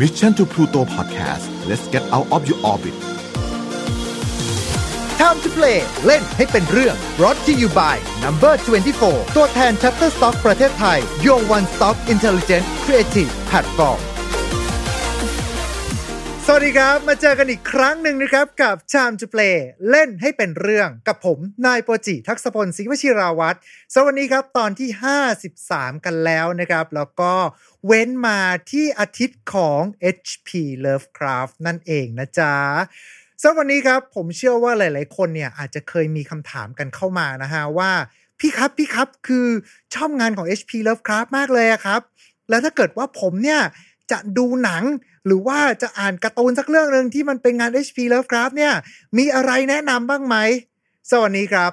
Mission to Pluto Podcast let's get out of your orbit Time to play เล่นให้เป็นเรื่อง brought to you by Number 24 ตัวแทน Shutterstock ประเทศไทย Your One Stop Intelligent Creative Platform สวัสดีครับ มาเจอกันอีกครั้งหนึ่งนะครับ กับ Time to Play เล่นให้เป็นเรื่องกับผม นายโปรจิทักษพลศรีวชิราวัตรสวัสดีครับ ตอนที่ 53 กันแล้วนะครับ แล้วก็เว้นมาที่อาทิตย์ของ HP Lovecraft นั่นเองนะจ๊ะสำหรับวันนี้ครับ ผมเชื่อว่าหลาย ๆ คนเนี่ยอาจจะเคยมีคำถามกันเข้ามานะฮะว่า พี่ครับพี่ครับคือชอบงานของ HP Lovecraft มากเลยครับ แล้วถ้าเกิดว่าผมเนี่ยจะดูหนัง หรือว่าจะอ่านการ์ตูนสักเรื่องหนึ่งที่มันเป็นงาน HP Lovecraft เนี่ย มีอะไรแนะนำบ้างไหมสวัสดีครับ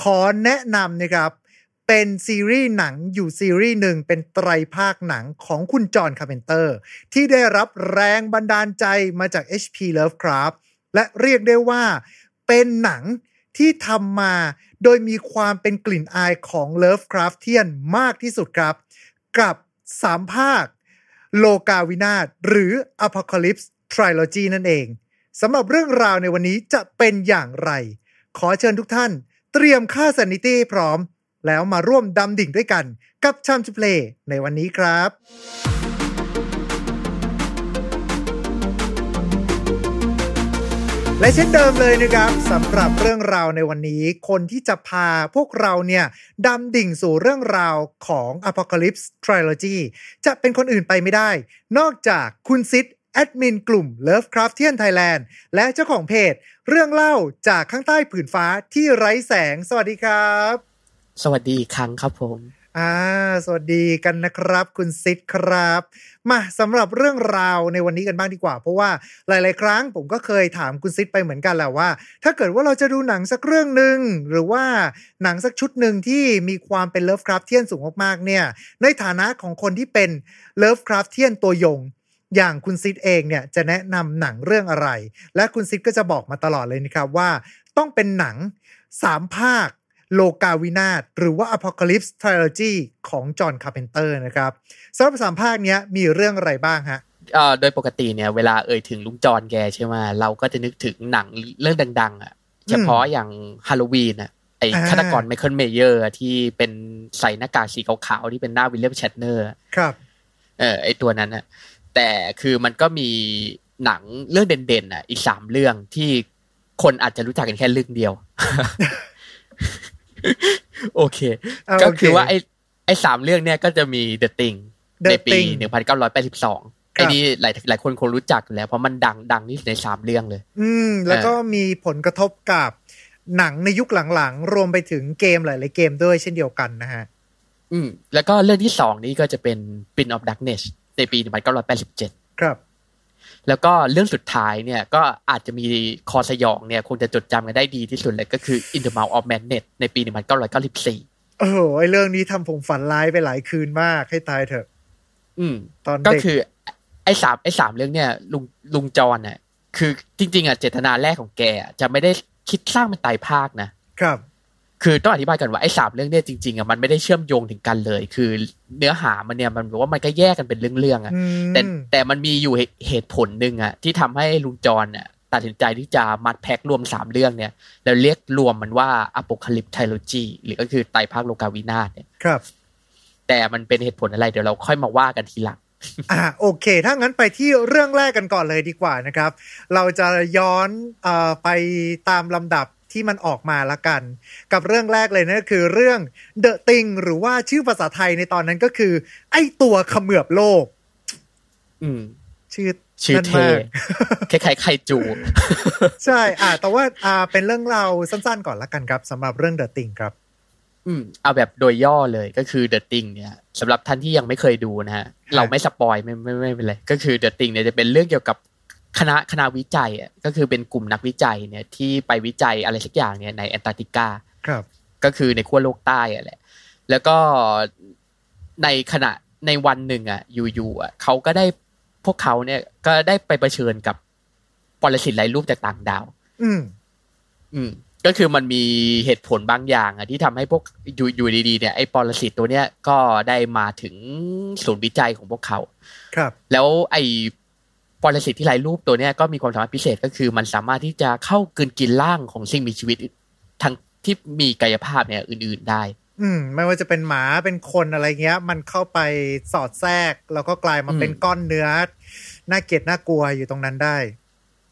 ขอแนะนำนะครับ เป็นซีรีส์หนังอยู่ซีรีส์หนึ่งเป็นไตรภาคหนังของคุณจอห์นคาร์เพนเตอร์ ที่ได้รับแรงบันดาลใจมาจาก HP Lovecraft และเรียกได้ว่าเป็นหนังที่ทำมาโดยมีความเป็นกลิ่นอายของ Lovecraftian มากที่สุดครับ กับ3ภาค โลกาวินาศหรือ Apocalypse Trilogy นั่นเองสำหรับเรื่องราวในวันนี้จะเป็นอย่างไร ขอเชิญทุกท่าน เตรียมค่าสันนิตี้พร้อม แล้วมาร่วมดำดิ่งด้วยกันกับชัมจูเพลในวันนี้ครับ และเช่นเดิมเลยนะครับสำหรับเรื่องราวในวันนี้ คนที่จะพาพวกเราเนี่ยดำดิ่งสู่เรื่องราวของ Apocalypse Trilogy จะเป็นคนอื่นไปไม่ได้ นอกจากคุณซิดแอดมินกลุ่ม Lovecraftian Thailand และเจ้าของเพจ เรื่องเล่าจากข้างใต้ผืนฟ้าที่ไร้แสง สวัสดีครับ สวัสดีอีกครั้งครับผม อ่า สวัสดีกันนะครับ คุณซิดครับ มาสำหรับเรื่องราวในวันนี้กันบ้างดีกว่า เพราะว่าหลาย ๆ ครั้งผมก็เคยถามคุณซิดไปเหมือนกันแหละว่า ถ้าเกิดว่าเราจะดูหนังสักเรื่องหนึ่งหรือว่าหนังสักชุดหนึ่งที่มีความเป็น Lovecraftian สูงมากๆเนี่ย ในฐานะของคนที่เป็น Lovecraftian ตัวยงอย่างคุณซิดเองเนี่ยจะแนะนำหนังเรื่องอะไร และคุณซิดก็จะบอกมาตลอดเลยนะครับว่า ต้องเป็นหนังสามภาค โลกาวินาศหรือว่า Apocalypse Trilogy ของจอห์นคาร์เพนเตอร์นะครับสำหรับสามภาคเนี้ยมีเรื่องอะไรบ้างฮะเอ่อโดยปกติเนี่ยเวลาเอ่ยถึงลุงจอห์นแกใช่ไหมเราก็จะนึกถึงหนังเรื่องดัง ๆ อะ เฉพาะอย่างฮาโลวีนอะไออ่าฆาตกรไมเคิลเมเยอร์ที่เป็นใส่หน้ากากสีขาวๆที่เป็นหน้าวิลเลียมแชตเนอร์ครับเออไอตัวนั้นอะแต่คือมันก็มีหนังเรื่องเด่นๆอะ อีกสามเรื่องที่คนอาจจะรู้จักกันแค่เรื่องเดียว โอเคอ่าก็โอเคคือว่าไอไอสามเรื่องเนี่ยก็จะมี The Thing The Thing ในปี หนึ่งพันเก้าร้อยแปดสิบสองครับไอ้นี่หลายหลายคนคงรู้จักอยู่แล้วเพราะมันดังดังที่สุดในสามเรื่องเลย อืม แล้วก็มีผลกระทบกับหนังในยุคหลังๆ รวมไปถึงเกมหลายๆเกมด้วยเช่นเดียวกันนะฮะ อืม แล้วก็เรื่องที่สองนี้ก็จะเป็น Pin of Darkness ในปีหนึ่งพันเก้าร้อยแปดสิบเจ็ดครับ แล้วก็เรื่องสุดท้ายเนี่ยก็อาจจะมีคอสยองเนี่ยคงจะจดจำกันได้ดีที่สุดเลยก็คือ In the Mouth of Madness ในปีหนึ่งพันเก้าร้อยเก้าสิบสี่โอ้โหไอเรื่องนี้ทำผมฝันร้ายไปหลายคืนมากให้ตายเถอะ อืม ตอนก็เด็กคือ ไอ้สามไอ้สามเรื่องเนี่ย ลุงลุงจรน่ะ คือจริง ๆอะเจตนาแรกของแกอะจะไม่ได้คิดสร้างเป็นไตรภาคนะครับ คือต้องอธิบายกันว่าไอ้สามเรื่องเนี่ยจริงๆอะมันไม่ได้เชื่อมโยงถึงกันเลย คือเนื้อหามันเนี่ยมันบอกว่ามันก็แยกกันเป็นเรื่องๆอะอืมแต่แต่มันมีอยู่เหตุเหตุผลหนึ่งอะที่ทำให้ลุงจรอะตัดสินใจที่จะมัดแพ็ครวมสามเรื่องเนี่ยแล้วเรียกรวมมันว่าอ p o c a l y p s e Trilogy หรือก็คือไตรภาคโลกาวินาศเนี่ยครับ แต่มันเป็นเหตุผลอะไรเดี๋ยวเราค่อยมาว่ากันทีหลังอ่าโอเค ถ้างั้นไปที่เรื่องแรกกันก่อนเลยดีกว่านะครับ เราจะย้อนเอ่อไปตามลำดับ ที่มันออกมาละกัน กับเรื่องแรกเลยนั่นก็คือเรื่อง The Thing หรือว่าชื่อภาษาไทยในตอนนั้นก็คือ ไอตัวเขมือบโลก อืม ชื่อชื่อนั่นเท่มากคล้ายๆไคจู ใช่ อ่า แต่ว่าอ่าเป็นเรื่องเราวสั้นๆก่อนละกันครับสำหรับเรื่อง The Thing ครับ อืม เอาแบบโดยย่อเลยก็คือ The Thing เนี่ยสำหรับท่านที่ยังไม่เคยดูนะฮะเราไม่สปอยไม่ไม่ไม่เป็นไรก็คือ The Thing เนี่ยจะเป็นเรื่องเกี่ยวกับ คณะคณะวิจัยอะก็คือเป็นกลุ่มนักวิจัยเนี่ยที่ไปวิจัยอะไรสักอย่างเนี่ยในแอนตาร์กติกาครับก็คือในขั้วโลกใต้อะแหละแล้วก็ในขณะในวันหนึ่งอะอยู่ๆอะเขาก็ได้พวกเขาเนี่ยก็ได้ไปเผชิญกับปรสิตไร้รูปจากต่างดาว อืม อืม ก็คือมันมีเหตุผลบางอย่างอะที่ทำให้พวกอยู่อยู่ดีๆเนี่ยไอ้ปรสิตตัวเนี้ยก็ได้มาถึงศูนย์วิจัยของพวกเขา ครับ แล้วไอ้ ปรสิตที่ไร้รูปตัวเนี้ยก็มีความสามารถพิเศษก็คือ มันสามารถที่จะเข้ากลืนกินร่างของสิ่งมีชีวิตทั้งที่มีกายภาพเนี่ยอื่น ๆได้ อืม ไม่ว่าจะเป็นหมาเป็นคนอะไรเงี้ย มันเข้าไปสอดแทรก แล้วก็กลายมาเป็นก้อนเนื้อน่าเกลียดน่ากลัวอยู่ตรงนั้นได้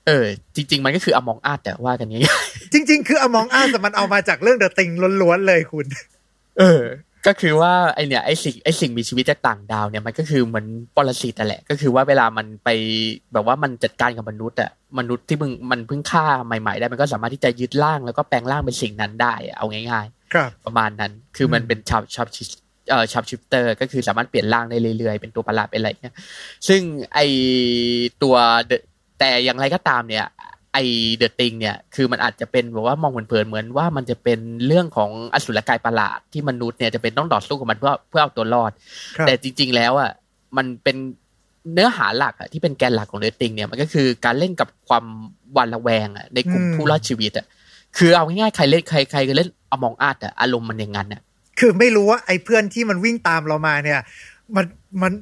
เออ จริง ๆ มันก็คืออมองอาดแต่ว่ากันง่ายจริง ๆ คืออมองอาแต่มันเอามาจากเรื่องเดอะติงล้วนๆเลยคุณๆเออ ก็คือว่าไอเนี่ยไอสิ่งไอสิ่งมีชีวิตจากต่างดาวเนี่ยมันก็คือเหมือนปรสิตแต่แหละ ก็คือว่าเวลามันไปแบบว่ามันจัดการกับมนุษย์อะมนุษย์ที่มึงมันเพิ่งฆ่าใหม่ๆได้มันก็สามารถที่จะยึดร่างแล้วก็แปลงร่างเป็นสิ่งนั้นได้อะเอาง่ายๆครับประมาณนั้นคือมันอืมเป็นชาบชาบเอ่อ shapeshifter ก็คือสามารถเปลี่ยนร่างได้เรื่อยๆ เป็นตัวประหลาดเป็นอะไรเงี้ยซึ่งไอตัว The- แต่อย่างไรก็ตามเนี่ย ไอ The Thing เนี่ยคือมันอาจจะเป็นแบบว่ามองเผินๆเหมือนว่ามันจะเป็นเรื่องของอสุรกายประหลาดที่มนุษย์เนี่ยจะเป็นต้องต่อสู้กับมันเพื่อเพื่อเอาตัวรอดครับแต่จริง ๆ แล้วอะมันเป็นเนื้อหาหลักอะที่เป็นแกนหลักของ The Thing เนี่ยมันก็คือการเล่นกับความหวาดระแวงอะในกลุ่มอืมผู้รอดชีวิตอะคือเอาง่ายๆใครเล่นใครใครก็เล่น Among Us อะอารมณ์มันอย่างนั้นอะคือไม่รู้ว่าไอ้เพื่อนที่มันวิ่งตามเรามาเนี่ย มันมัน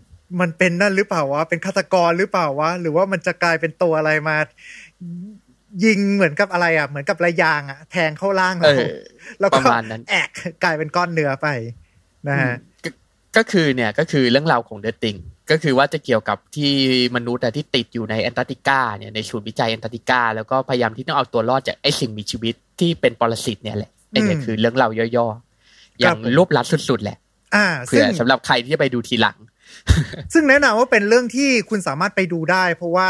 มันเป็นนั่นหรือเปล่าวะเป็นฆาตกรหรือเปล่าวะหรือว่ามันจะกลายเป็นตัวอะไรมา ยิงเหมือนกับอะไรอะ เหมือนกับระยางอะ แทงเข้าร่างเอเราเออแล้วก็ประมาณนั้นแล้วก็กลายเป็นก้อนเนื้อไปนะฮะก็ก็คือเนี่ยก็คือเรื่องราวของ The Thing ก็คือว่าจะเกี่ยวกับที่มนุษย์อะที่ติดอยู่ในแอนตาร์กติกาเนี่ยในศูนย์วิจัยแอนตาร์กติกา แล้วก็พยายามที่ต้องเอาตัวรอดจากไอ้สิ่งมีชีวิตที่เป็นปรสิตเนี่ยแหละไอ้เนี่ยอืมคือเรื่องราวย่อๆอย่างครับผมรวบลัดสุดๆแหละอ่าเผื่ซึ่องสำหรับใครที่จะไปดูทีหลัง ซึ่งแนะนำว่าเป็นเรื่องที่คุณสามารถไปดูได้ เพราะว่า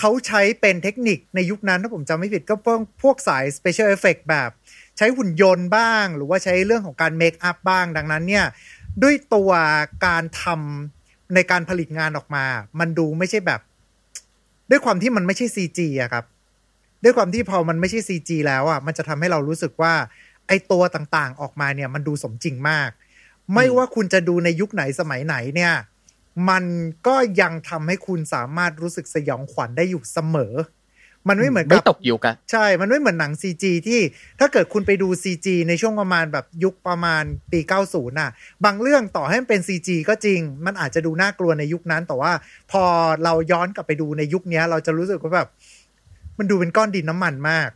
เขาใช้เป็นเทคนิคในยุคนั้นถ้าผมจำไม่ผิดก็พวกพวกสาย Special Effect แบบ ใช้หุ่นยนต์บ้าง หรือว่าใช้เรื่องของการเมคอัพบ้าง ดังนั้นเนี่ย ด้วยตัวการทำในการผลิตงานออกมา มันดูไม่ใช่แบบ ด้วยความที่มันไม่ใช่ CG อะครับ ด้วยความที่พอมันไม่ใช่ CG แล้วอะมันจะทำให้เรารู้สึกว่า ไอตัวต่างๆออกมาเนี่ย มันดูสมจริงมาก ไม่ว่าคุณจะดูในยุคไหนสมัยไหนเนี่ย มันก็ยังทำให้คุณสามารถรู้สึกสยองขวัญได้อยู่เสมอ มันไม่เหมือนไม่กับตกยุคอะใช่ มันไม่เหมือนหนัง CG ที่ถ้าเกิดคุณไปดู CG ในช่วงประมาณแบบยุคประมาณปี90น่ะ บางเรื่องต่อให้มันเป็น CG ก็จริง มันอาจจะดูน่ากลัวในยุคนั้นแต่ว่า พอเราย้อนกลับไปดูในยุคเนี้ยเราจะรู้สึกว่าแบบมันดูเป็นก้อนดินน้ำมันมาก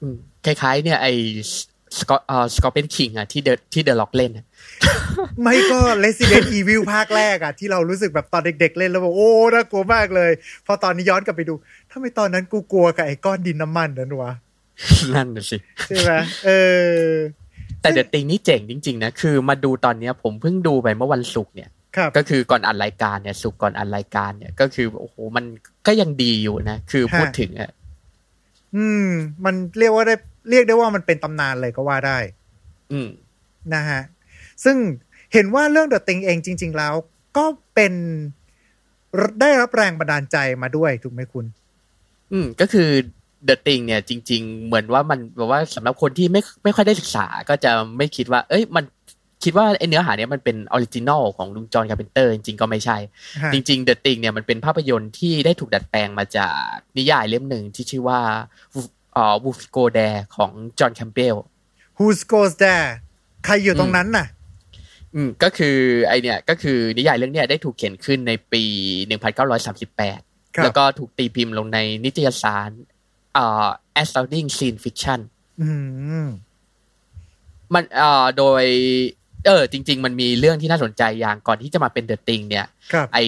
อืมคล้ายๆ เนี่ยไอ้ สกอเอ่อสกอร์เปนคิงอะที่เดที่เดอะล็อกเล่นอะไม่ก็ Resident Evil ภาคแรกอะที่เรารู้สึกแบบตอนเด็ก ๆ เล่นแล้วบอกโอ้น่ากลัวมากเลย พอตอนนี้ย้อนกลับไปดูทำไมตอนนั้นกูกลัวกับไอ้ก้อนดินน้ำมันนั่นวะนั่นน่ะสิใช่ไหมเออ แต่เดอะติงนี่เจ๋งจริง ๆ นะ คือมาดูตอนเนี้ย ผมเพิ่งดูไปเมื่อวันศุกร์เนี่ยครับก็คือก่อนอัดรายการเนี่ยสุกร์ก่อนอัดรายการเนี่ยก็คือโอ้โหมันก็ยังดีอยู่นะ คือพูดถึงอะอืม มันเรียกว่าได้ เรียกได้ว่ามันเป็นตำนานเลยก็ว่าได้ อืมนะฮะ ซึ่งเห็นว่าเรื่อง The Thing เองจริง ๆ แล้ว ก็เป็นได้รับแรงบันดาลใจมาด้วยถูกไหมคุณ อืม ก็คือ The Thing เนี่ยจริง ๆ เหมือนว่ามันแบบว่าสำหรับคนที่ไม่ไม่ค่อยได้ศึกษาก็จะไม่คิดว่า เอ้ย มันคิดว่าไอเนื้อหาเนี้ยมันเป็น original ของลุงจอห์นคาร์เพนเตอร์จริงๆก็ไม่ใช่ฮะจริงๆ The Thing เนี่ยมันเป็นภาพยนตร์ที่ได้ถูกดัดแปลงมาจากนิยายเล่มหนึ่งที่ชื่อว่าเอ่อวูฟโกแดของจอห์นแคมเบล Who's goes there ใครอยู่ตรงนั้นน่ะ อืมก็คือไอเนี่ยก็คือนิยายเรื่องเนี้ยได้ถูกเขียนขึ้นในปี 1938ครับแล้วก็ถูกตีพิมพ์ลงในนิตยสารเอ่อ Astounding Science Fiction อืมมันเอ่อโดย เออ จริง ๆ มันมีเรื่องที่น่าสนใจอย่างก่อนที่จะมาเป็น The Thing เนี่ยครับไอ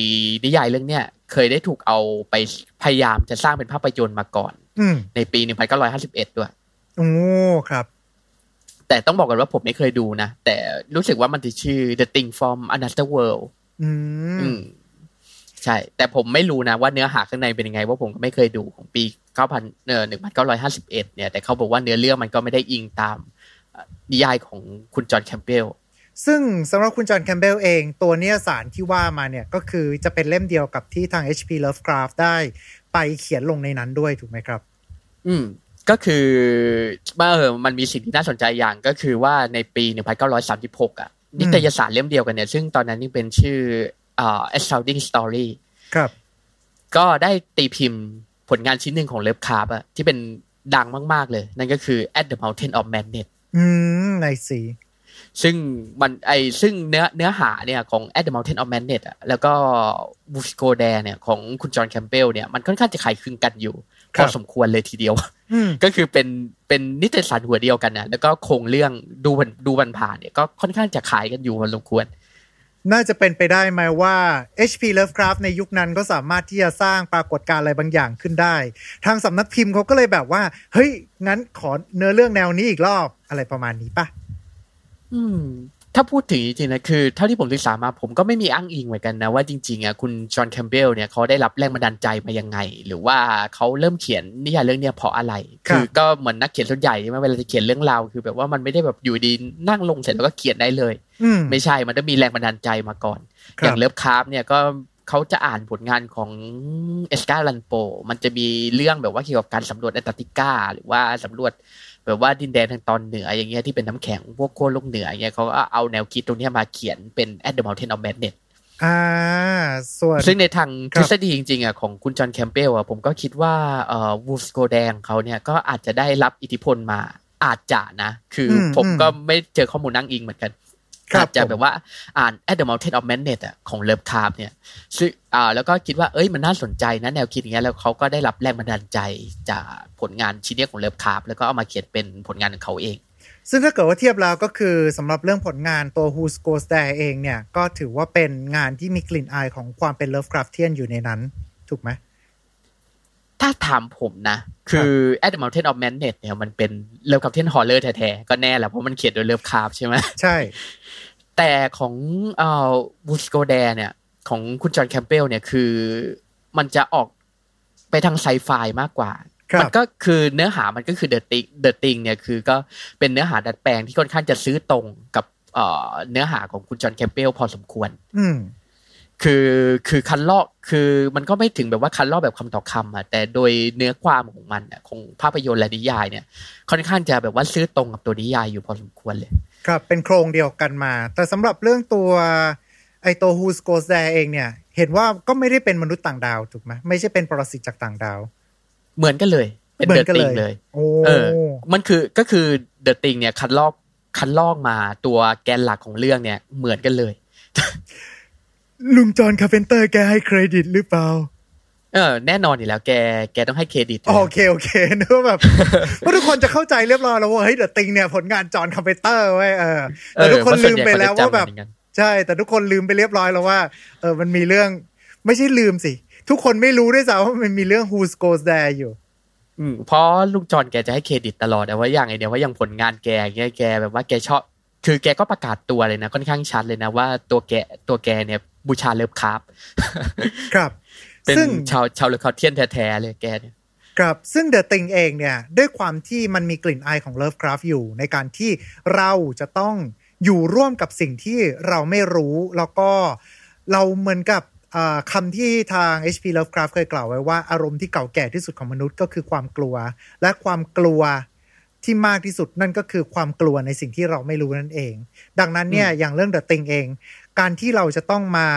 นิยายเรื่องเนี้ยเคยได้ถูกเอาไปพยายามจะสร้างเป็นภาพยนตร์มาก่อน อืมในปี1951ด้วยโอ้ครับ แต่ต้องบอกกันว่าผมไม่เคยดูนะ แต่รู้สึกว่ามันจะชื่อ The Thing from Another World อือืมมใช่ แต่ผมไม่รู้นะว่าเนื้อหาข้างในเป็นยังไงว่าะผมก็ไม่เคยดูของปี9,000เอ่อ1951เนี่ย แต่เขาบอกว่าเนื้อเรื่องมันก็ไม่ได้อิงตามเอ่อนิยายของคุณจอห์นแคมเบลซึ่งสำหรับคุณจอห์นแคมเบลเองตัวเนี้ยสารที่ว่ามาเนี่ย ก็คือจะเป็นเล่มเดียวกับที่ทาง HP Lovecraft ได้ ไปเขียนลงในนั้นด้วยถูกไหมครับ อืมก็คือว่าเออมันมีสิ่งที่น่าสนใจอย่างก็คือว่าในปี 1936 อะ นิตยสารเล่มเดียวกันเนี่ย ซึ่งตอนนั้นนี่เป็นชื่อเอ่อ Astounding Story ครับ ก็ได้ตีพิมพ์ผลงานชิ้นหนึ่งของเลิฟคาร์บอะที่เป็นดังมาก ๆ เลย นั่นก็คือ At the Mountain of Madness อืมในสี ซึ่งมันไอซึ่งเนื้อเนื้อหาเนี่ยของ At the Mountain of Madness อะแล้วก็ b u s c o d a เนี่ยของคุณจอห์นแคมเปลเนี่ยมันค่อนข้างจะคล้ายคลึงกันอยู่พอสมควรเลยทีเดียวอืมก็คือเป็นเป็นนิตยสารหัวเดียวกันนะแล้วก็โครงเรื่องดูผ่านดูผ่านผ่านๆเนี่ยก็ค่อนข้างจะขายกันอยู่พอสมควร น่าจะเป็นไปได้ไหมว่า HP Lovecraft ในยุคนั้นก็สามารถที่จะสร้างปรากฏการณ์อะไรบางอย่างขึ้นได้ ทางสำนักพิมพ์เขาก็เลยแบบว่า เฮ้ย งั้นขอเนื้อเรื่องแนวนี้อีกรอบอะไรประมาณนี้ปะ อืมถ้าพูดถึงจริงๆนะคือเท่าที่ผมศึกษามาผมก็ไม่มีอ้างอิงเหมือนกันนะ ว่าจริงๆอะคุณจอห์นแคมเบลเนี่ยเขาได้รับแรงบันดาลใจมายังไง หรือว่าเขาเริ่มเขียนนิยายเรื่องเนี้ยเพราะอะไรครับคือก็เหมือนนักเขียนส่วนใหญ่ใช่ไหมเวลาจะเขียนเรื่องราวคือแบบว่ามันไม่ได้แบบอยู่ดีนั่งลงเสร็จแล้วก็เขียนได้เลยอืมไม่ใช่มันต้องมีแรงบันดาลใจมาก่อนครับอย่าง Lovecraft เนี่ยก็เขาจะอ่านผลงานของ Edgar Allan Poe มันจะมีเรื่องแบบว่าเกี่ยวกับการสำรวจแอนตาร์กติกา หรือว่าสำรวจ แบบว่าดินแดนทางตอนเหนืออย่างเงี้ยที่เป็นน้ำแข็งพวกขั้วโลกเหนืออย่างเงี้ยเขาก็เอาแนวคิดตรงเนี้ยมาเขียนเป็น At the Mountain of Madness อ่าส่วนซึ่งในทางครัทบฤษฎีจริงๆอะของคุณจอห์นแคมเปลอะผมก็คิดว่าเอ่อวูสโกแดงเขาเนี่ยก็อาจจะได้รับอิทธิพลมาอาจจะนะ คืออมผมอืมก็ไม่เจอข้อมูลอ้างอิงเหมือนกันครับ อาจจะผมแบบว่าอ่าน At the Mountain of Madness อะของ Lovecraft เนี่ยซึ่งอ่าแล้วก็คิดว่าเอ้ยมันน่าสนใจนะแนวคิดอย่างเงี้ยแล้วเขาก็ได้รับแรงบันดาลใจจากผลงานชิ้นเนี้ยของ Lovecraft แล้วก็เอามาเขียนเป็นผลงานของเขาเอง ซึ่งถ้าเกิดว่าเทียบแล้วก็คือสำหรับเรื่องผลงานตัว Who's Goes There เองเนี่ยก็ถือว่าเป็นงานที่มีกลิ่นอายของความเป็น Lovecraftian อยู่ในนั้น ถูกไหม ถ้าถามผมนะ คือ At the Mountain of Madness เนี่ยมันเป็น Lovecraftian horror แท้ๆ ก็แน่แหละเพราะมันเขียนโดย Lovecraft ใช่ไหมใช่ แต่ของเอ่อบูสโกแดเนี่ย ของคุณจอห์นแคมเปลเนี่ยคือมันจะออกไปทางไซไฟมากกว่าครับมัก็คือเนื้อหามันก็คือ The Thing The Thing เนี่ยคือก็เป็นเนื้อหาดัดแปลงที่ค่อนข้างจะซื่อตรงกับเอ่อเนื้อหาของคุณจอห์นแคมเปลพอสมควร อืม คือคือคันลอกคือมันก็ไม่ถึงแบบว่าคันลอกแบบคำต่อคำอะแต่โดยเนื้อความของมันอะของภาพยนตร์และนิยายเนี่ย ค่อนข้างจะแบบว่าซื้อตรงกับตัวนิยายอยู่พอสมควรเลย ครับเป็นโครงเดียวกันมา แต่สำหรับเรื่องตัวไอตัว Who's Goes There เองเนี่ย เห็นว่าก็ไม่ได้เป็นมนุษย์ต่างดาวถูกไหมไม่ใช่เป็นปรสิตจากต่างดาว เหมือนกันเลย เป็นเหมืเดอนอะกันติเลงยเลยโอ้เออ มันคือก็คือ The Thing เนี่ยคัดลอกคัดลอกมาตัวแกนหลักของเรื่องเนี่ยเหมือนกันเลย ลุงจอห์นคาร์เพนเตอร์แกให้เครดิตหรือเปล่า เออ แน่นอนอยู่แล้วแก แกต้องให้เครดิตอยู่แล้วโอเคโอเคนึกว่าแบบว่าทุกคนจะเข้าใจเรียบร้อยแล้วว่าเฮ้ย The Thing เนี่ยผลงานจอห์นคาร์เพนเตอร์เว้ยเออแต่ทุกคนเออเพราะส่ลืวนใหญ่ลืมไปแล้วเขาจะว่าจำกันอย่งนั้นใช่ แต่ทุกคนลืมไปเรียบร้อยแล้วว่า เออมันมีเรื่อง ไม่ใช่ลืมสิ ทุกคนไม่รู้ด้วยซ้ำว่ามันมีเรื่อง Who's Goes There อยู่อืมเพราะลุงจอนแกจะให้เครดิตตลอดแต่ว่าอย่างไอเดียว่าอย่างผลงานแกเงี้ยแกแบบว่าแกชอบคือแกก็ประกาศตัวเลยนะค่อนข้างชัดเลยนะว่าตัวแกตัวแกเนี่ย บูชา Lovecraft ครับ เป็นซึ่งชาวชาว Lovecraftian แท้ๆเลยแกเนี่ยครับซึ่ง The Thing เองเนี่ย ด้วยความที่มันมีกลิ่นอายของ Lovecraft อยู่ ในการที่เราจะต้องอยู่ร่วมกับสิ่งที่เราไม่รู้ แล้วก็เราเหมือนกับอ่าคำที่ทาง H.P. Lovecraft เคยกล่าวไว้ว่าอารมณ์ที่เก่าแก่ที่สุดของมนุษย์ก็คือความกลัว และความกลัวที่มากที่สุดนั่นก็คือความกลัวในสิ่งที่เราไม่รู้นั่นเอง ดังนั้นเนี่ยอย่างเรื่อง The Thing เอง การที่เราจะต้องมา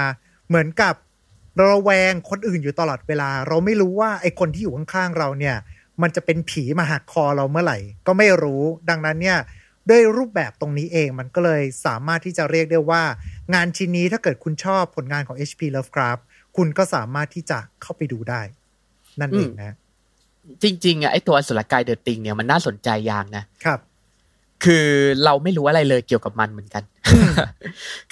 เหมือนกับระแวงคนอื่นอยู่ตลอดเวลา เราไม่รู้ว่าไอ้คนที่อยู่ข้างๆเราเนี่ย มันจะเป็นผีมาหักคอเราเมื่อไหร่ ก็ไม่รู้ ดังนั้นเนี่ยด้วยรูปแบบตรงนี้เองมันก็เลยสามารถที่จะเรียกได้ว่า งานชิ้นนี้ถ้าเกิดคุณชอบผลงานของ HP Lovecraft คุณก็สามารถที่จะเข้าไปดูได้ นั่นเองนะ จริงๆอะไอตัวอสุรกายเดอะติงเนี่ยมันน่าสนใจอย่างนะครับ คือเราไม่รู้อะไรเลยเกี่ยวกับมันเหมือนกัน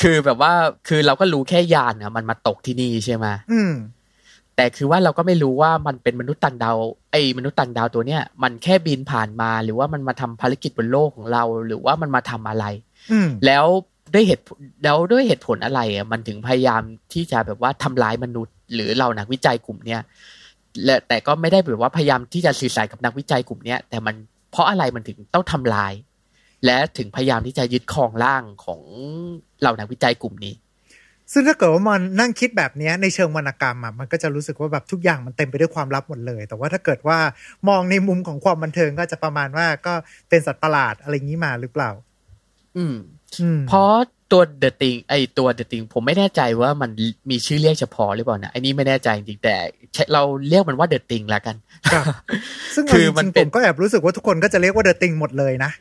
คือแบบว่าคือเราก็รู้แค่ยานอะมันมาตกที่นี่ใช่ไหมอืมแต่คือว่าเราก็ไม่รู้ว่ามันเป็นมนุษย์ต่างดาวไอ้มนุษย์ต่างดาวตัวเนี้ยมันแค่บินผ่านมาหรือว่ามันมาทำภารกิจบนโลกของเรา หรือว่ามันมาทำอะไรอืมแล้วด้วยเหตุแล้วด้วยเหตุผลอะไรอะมันถึงพยายามที่จะแบบว่าทำร้ายมนุษย์ หรือเรานักวิจัยกลุ่มเนี้ยและแต่ก็ไม่ได้แบบว่าพยายามที่จะสื่อสารกับนักวิจัยกลุ่มเนี้ยแต่มันเพราะอะไรมันถึงต้องทำลาย และถึงพยายามที่จะยึดครองร่างของเหล่านักวิจัยกลุ่มนี้ ซึ่งถ้าเกิดว่ามันนั่งคิดแบบเนี้ยในเชิงวรรณกรรมอะมันก็จะรู้สึกว่าแบบทุกอย่างมันเต็มไปด้วยความลับหมดเลย แต่ว่าถ้าเกิดว่ามองในมุมของความบันเทิงก็จะประมาณว่าก็เป็นสัตว์ประหลาดอะไรอย่างนี้มาหรือเปล่าอืมอืมเพราะตัวเดอะติงไอตัวเดอะติงผมไม่แน่ใจว่ามันมีชื่อเรียกเฉพาะหรือเปล่านะไอันนี้ไม่แน่ใจจริงๆแต่เราเรียกมันว่าเดอะติงละกันครับซึ่งคืคืออมัมันนเป็เป็นนก็แอบรู้สึกว่าทุกคนก็จะเรียกว่าเดอะติงหมดเลยนะ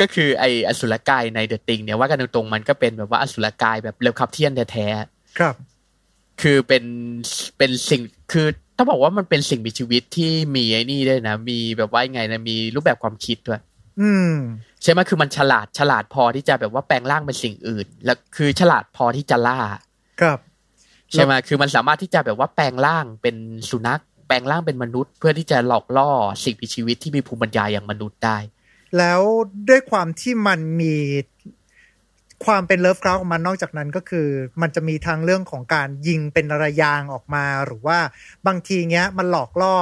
ก็คือไออสุรกายในเดอะติงเนี่ยว่ากันตรงๆมันก็เป็นแบบว่าอสุรกายแบบเร็วคับเทียนแท้ๆครับ คือเป็นเป็นสิ่งคือต้องบอกว่ามันเป็นสิ่งมีชีวิตที่มีไอ้นี่ด้วยนะ มีแบบว่ายังไงนะมีรูปแบบความคิดด้วยอืมใช่ไหมคือมันฉลาดฉลาดพอที่จะแบบว่าแปลงร่างเป็นสิ่งอื่น แล้วคือฉลาดพอที่จะล่า ครับใช่ไหมคือมันสามารถที่จะแบบว่าแปลงร่างเป็นสุนัข แปลงร่างเป็นมนุษย์ เพื่อที่จะหลอกล่อสิ่งมีชีวิตที่มีภูมิปัญญาอย่างมนุษย์ได้ แล้วด้วยความที่มันมีความเป็นเลิฟคราฟของมันนอกจากนั้นก็คือ มันจะมีทางเรื่องของการยิงเป็นระยางออกมาหรือว่าบางทีเงี้ยมันหลอกล่อ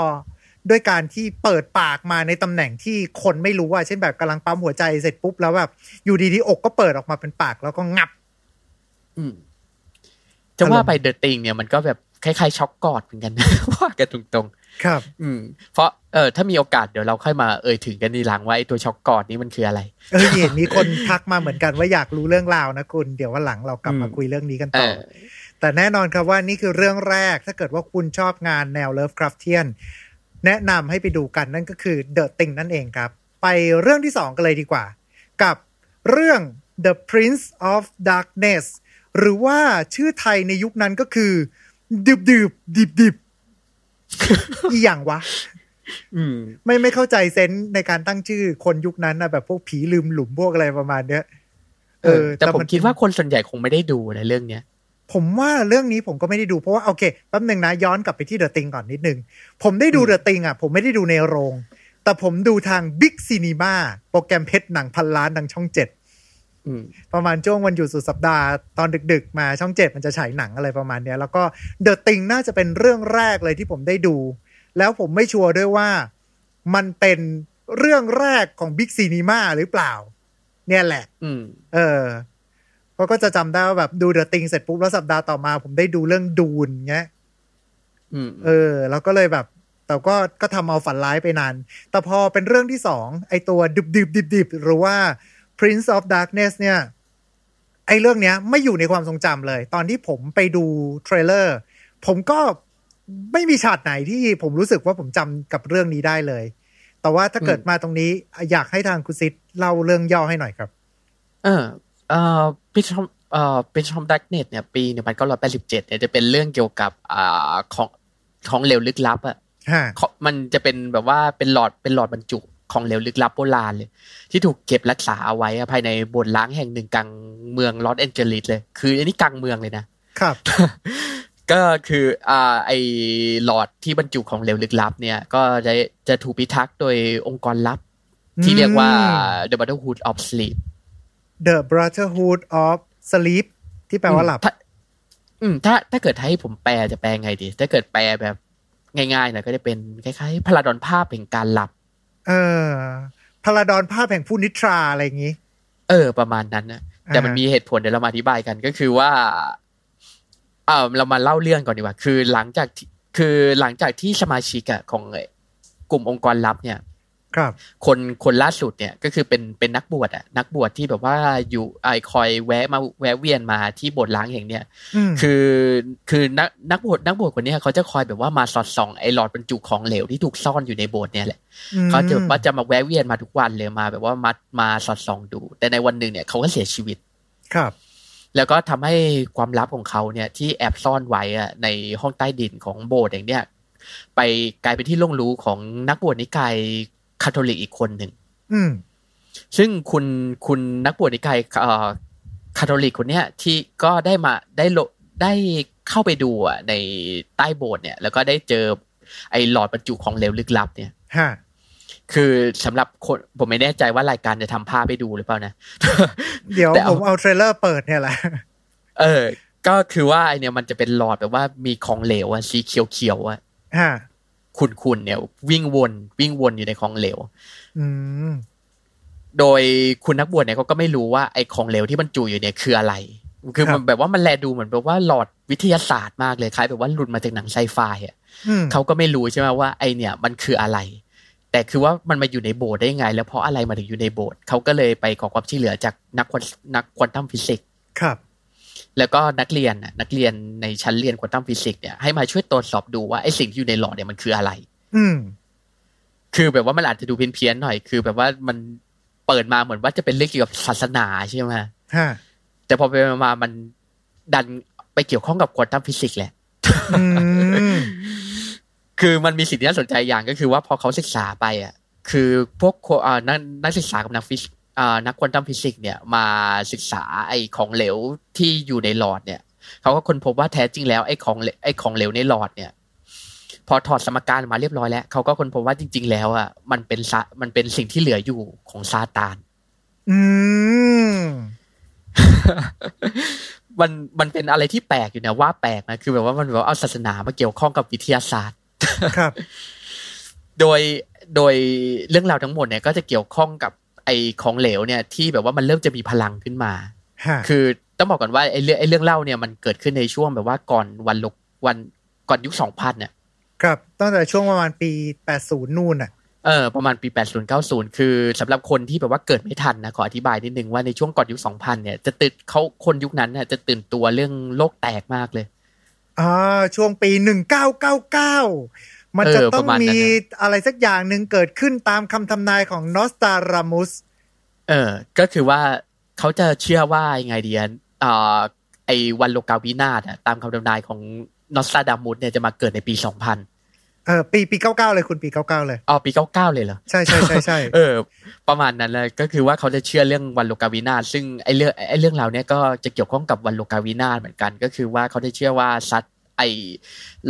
ด้วยการที่เปิดปากมาในตำแหน่งที่คนไม่รู้ว่าเช่นแบบกำลังปั๊มหัวใจเสร็จปุ๊บแล้วแบบอยู่ดีๆอกก็เปิดออกมาเป็นปากแล้วก็งับ อืมจะว่าไปเดอะติงเนี่ยมันก็แบบคล้ายๆช็อกกอดเหมือนกันว่ากันตรงๆ ครับ อืม เพราะเออถ้ามีโอกาสเดี๋ยวเราค่อยมาเอ่ยถึงกันทีหลังว่าไอ้ตัวช็อกกอดนี้มันคืออะไร เออเห็นมีคนทักมาเหมือนกันว่าอยากรู้เรื่องราวนะคุณ เดี๋ยววันหลังเรากลับมาอืมคุยเรื่องนี้กันต่อเออแต่แน่นอนครับว่านี่คือเรื่องแรก ถ้าเกิดว่าคุณชอบงานแนว Lovecraftian แนะนำให้ไปดูกันนั่นก็คือ The Thing นั่นเองครับ ไปเรื่องที่สองกันเลยดีกว่า กับเรื่อง The Prince of Darkness หรือว่าชื่อไทยในยุคนั้นก็คือดิบดิบดิบดิบ อีอย่างวะอืมไม่ไม่เข้าใจเซนส์ในการตั้งชื่อคนยุคนั้นนะแบบพวกผีลืมหลุมพวกอะไรประมาณเนี้ยเออ แต่ผมนคิดว่าคนส่วนใหญ่คงไม่ได้ดูในเรื่องเนี้ยผมว่าเรื่องนี้ผมก็ไม่ได้ดูเพราะว่าโอเคแป๊บหนึ่งนะย้อนกลับไปที่เดอะติงก่อนนิดนึง ผมได้ดูอืมเดอะติงอะ ผมไม่ได้ดูในโรง แต่ผมดูทางบิ๊กซีนีมาโปรแกรมเพชรหนังพันล้านทางช่องเจ็ดอืม ประมาณช่วงวันหยุดสุดสัปดาห์ตอนดึกๆ มาช่องเจ็ดมันจะฉายหนังอะไรประมาณเนี้ย แล้วก็The Thing น่าจะเป็นเรื่องแรกเลยที่ผมได้ดู แล้วผมไม่ชัวร์ด้วยว่ามันเป็นเรื่องแรกของ Big Cinema หรือเปล่า เนี่ยแหละอืมเออเพราะก็จะจำได้ว่าแบบดู The Thing เสร็จปุ๊บแล้วสัปดาห์ต่อมา ผมได้ดูเรื่อง Dune เงี้ยอืมเออ แล้วก็เลยแบบ แต่ก็ก็ทำเอาฝันร้ายไปนาน แต่พอเป็นเรื่องที่สองไอตัวดิบดิบดิบดิบหรือว่า Prince of Darkness เนี่ยไอเรื่องเนี้ยไม่อยู่ในความทรงจำเลย ตอนที่ผมไปดู trailer ผมก็ไม่มีฉากไหนที่ผมรู้สึกว่าผมจำกับเรื่องนี้ได้เลย แต่ว่าถ้าเกิดมาตรงนี้อยากให้ทางคุณซิดเล่าเรื่องย่อให้หน่อยครับ เออเอ่อ Prince of เอ่อ Prince of Darkness เนี่ยปีหนึ่งพันเก้าร้อยแปดสิบเจ็ดเนี่ยจะเป็นเรื่องเกี่ยวกับอ่าของของเหลวลึกลับอะฮะของมันจะเป็นแบบว่าเป็นหลอดเป็นหลอดบรรจุ ของเหลวลึกลับโบราณเลย ที่ถูกเก็บรักษาเอาไว้อะภายในโบสถ์ล้างแห่งหนึ่งกลางเมืองลอสแอนเจลิสเลย คืออันนี้กลางเมืองเลยนะครับ ก็คืออ่าไอหลอดที่บรรจุของเหลวลึกลับเนี่ย ก็จะจะถูกพิทักษ์โดยองค์กรลับ ที่เรียกว่า The Brotherhood of Sleep The Brotherhood of Sleep ที่แปลว่าหลับถ้าอืมถ้าถ้าเกิดให้ผมแปลจะแปลไงดี ถ้าเกิดแปลแบบง่ายๆหน่อยก็จะเป็นคล้ายๆพลาดอนภาพแห่งการหลับ เออพลาดอนภาพแห่งผู้นิทราอะไรอย่างนี้ เออ ประมาณนั้นนะแต่มันมีเหตุผลเดี๋ยวเรามาอธิบายกันก็คือว่าเออเรามาเล่าเรื่องก่อนดีกว่า คือหลังจากที่คือหลังจากที่สมาชิกของกลุ่มองค์กรลับเนี่ย ครับ คนคนล่าสุดเนี่ยก็คือเป็นเป็นนักบวชอะนักบวชที่แบบว่าอยู่ไอคอยแวะมาแวะเวียนมาที่โบสถ์ล้างแห่งเนี้ยอืมคือคือนักนักบวชนักบวชคนเนี้ยเขาจะคอยแบบว่ามาสอดส่องไอหลอดบรรจุของเหลวที่ถูกซ่อนอยู่ในโบสถ์เนี่ยแหละมเขาจะว่าจะมาแวะเวียนมาทุกวันเลยมา แบบว่ามามาสอดส่องดู แต่ในวันหนึ่งเนี่ยเขาก็เสียชีวิตครับแล้วก็ทำให้ความลับของเขาเนี่ยที่แอบซ่อนไว้อะในห้องใต้ดินของโบสถ์อย่างเนี้ยไปกลายเป็นที่ล่วงรู้ของนักบวชนิกายคาทอลิกอีกคนหนึ่งอืมซึ่งคุณคุณนักบวชนิกายเอ่อคาทอลิกคนเนี้ยที่ก็ได้มาได้โลได้เข้าไปดูอะในใต้โบสถ์เนี่ย แล้วก็ได้เจอ ไอ้หลอดบรรจุของเหลวลึกลับ เนี่ยฮะคือสำหรับคนผมไม่แน่ใจว่ารายการจะทำภาพให้ดูหรือเปล่านะ เดี๋ยวแต่ผเอามเอาเทรลเลอร์เปิดเนี่ยแหละ เออ ก็คือว่าไอเนี่ยมันจะเป็นหลอดแบบว่ามีของเหลวอะสีเขียวๆอะ ฮะขุ่นๆเนี่ย วิ่งวนวิ่งวนอยู่ในของเหลวอืมโดยคุณนักบวชเนี่ยเขาก็ไม่รู้ว่าไอของเหลวที่บรรจุอยู่เนี่ยคืออะไร คือครัมันแบบว่ามันแลดูเหมือนแบบว่าหลอดวิทยาศาสตร์มากเลยคล้ายแบบว่าหลุดมาจากหนังไซไฟอะอืมเขาก็ไม่รู้ใช่ไหมว่าไอเนี่ยมันคืออะไร แต่คือว่ามันมาอยู่ในโบสถ์ได้ยังไง แล้วเพราะอะไรมาถึงอยู่ในโบสถ์เขาก็เลยไปขอความช่วยเหลือจากนักควอนนักควอนตัมฟิสิกส์ครับ แล้วก็นักเรียนน่ะนักเรียนในชั้นเรียนควอนตัมฟิสิกส์เนี่ยให้มาช่วยตรวจสอบดูว่าไอสิ่งที่อยู่ในหลอดเนี่ยมันคืออะไร อืม คือแบบว่ามันอาจจะดูเพี้ยนๆหน่อย คือแบบว่ามันเปิดมาเหมือนว่าจะเป็นเรื่องเกี่ยวกับศาสนาใช่ไหมฮะแต่พอไปมามันดันไปเกี่ยวข้องกับควอนตัมฟิสิกส์แหละอืมคือมันมีสิ่งที่น่าสนใจอย่างก็คือว่าพอเขาศึกษาไปอะ คือพวกโคอ่านักนักศึกษากับนักฟิสิกส์อ่า นักควอนตัมฟิสิกส์เนี่ยมาศึกษาไอ้ของเหลวที่อยู่ในหลอดเนี่ยเขาก็ค้นพบว่าแท้จริงแล้วไอ้ของเหลไอ้ของเหลวในหลอดเนี่ยพอถอดสมการมาเรียบร้อยแล้วเขาก็ค้นพบว่าจริง ๆ แล้วอะมันเป็นซามันเป็นสิ่งที่เหลืออยู่ของซาตาน อืมมันมันเป็นอะไรที่แปลกอยู่นะว่าแปลกนะคือแบบว่ามันแบบว่าเอาศาสนามาเกี่ยวข้องกับวิทยาศาสตร์ครับ โดยโดยเรื่องราวทั้งหมดเนี่ยก็จะเกี่ยวข้องกับ ไอของเหลวเนี่ยที่แบบว่ามันเริ่มจะมีพลังขึ้นมาฮะคือต้องบอกก่อนว่าไอเรื่องไอเรื่องเล่าเนี่ยมันเกิดขึ้นในช่วงแบบว่าก่อนวันลกวันก่อนยุคสองพันเนี่ยครับตั้งแต่ช่วงประมาณปี80นู่นอะเออประมาณปี 80 90 คือสำหรับคนที่แบบว่าเกิดไม่ทันนะขออธิบายนิดนึงว่าในช่วงก่อนยุค 2000 เนี่ยจะตื่นเขาคนยุคนั้นน่ะจะตื่นตัวเรื่องโลกแตกมากเลยอ่าช่วงปี 1999 มันจะเออต้อปงระมาณนั้นมีนะอะไรสักอย่างหนึ่งเกิดขึ้นตามคำทำนายของนอสตารามุสเออ ก็คือว่าเขาจะเชื่อว่ายังไงดีอะอ่าไอ้วันโลกาวินาศอะตามคำทำนายของนอสตาดามุสเนี่ยจะมาเกิดในปี2000เออปีปี99เลยคุณปี99เลยอ๋อปี99เลยเหรอใช่ใช่ใช่ใช่เออ ประมาณนั้นเลยก็คือว่าเขาจะเชื่อเรื่องวันโลกาวินาศซึ่งไอ้เรื่องไอ้เรื่องราวเนี้ยก็จะเกี่ยวข้องกับวันโลกาวินาศเหมือนกัน ก็คือว่าเขาจะเชื่อว่าซัด ไอ้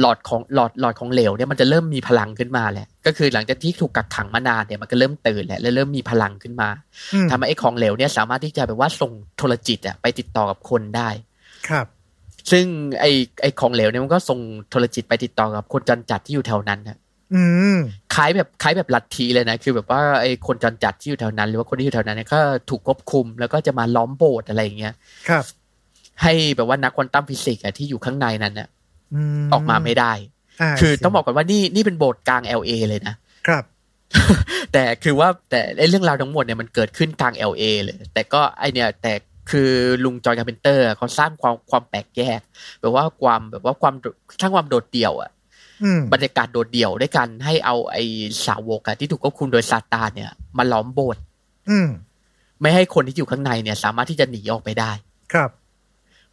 หลอดของหลอดหลอดของเหลวเนี่ยมันจะเริ่มมีพลังขึ้นมาแหละก็คือหลังจากที่ถูกกักขังมานานเนี่ยมันก็เริ่มตื่นแหละแล้วเริ่มมีพลังขึ้นมาอืมทำให้ไอ้ของเหลวเนี่ยสามารถที่จะแบบว่าส่งโทรจิตอะไปติดต่อกับคนได้ ครับ ซึ่งไอ้ไอ้ของเหลวเนี่ยมันก็ส่งโทรจิตไปติดต่อกับคนจรจัดที่อยู่แถวนั้นนะอืมคล้ายแบบคล้ายแบบลัทธิเลยนะ คือแบบว่าไอ้คนจรจัดที่อยู่แถวนั้น หรือว่าคนที่อยู่แถวนั้นเนี่ยก็ถูกควบคุมแล้วก็จะมาล้อมโบสถ์อะไรอย่างเงี้ยครับ ให้แบบว่านักควอนตัมฟิสิกส์อะที่อยู่ข้างในนั้นน่ะม ออกมาไม่ได้าคือต้องบอกก่อนว่านี่นี่เป็นโบสถ์กลาง LA เลยนะครับ แต่คือว่าแต่ไอ้เรื่องราวทั้งหมดเนี่ยมันเกิดขึ้นกลาง LA เลย แต่ก็ไอเนี่ยแต่คือลุง John Carpenter เขาสร้างความความแปลกแยกแบบว่าความแบบว่าความสร้างความโดดเดี่ยวอะอืมบรรยากาศโดดเดี่ยวด้วยกันให้เอาไอ้สาวกอะที่ถูกควบคุมโดยซาตานเนี่ยมาล้อมโบสถ์อืมไม่ให้คนที่อยู่ข้างในเนี่ย สามารถที่จะหนีออกไปได้ ครับ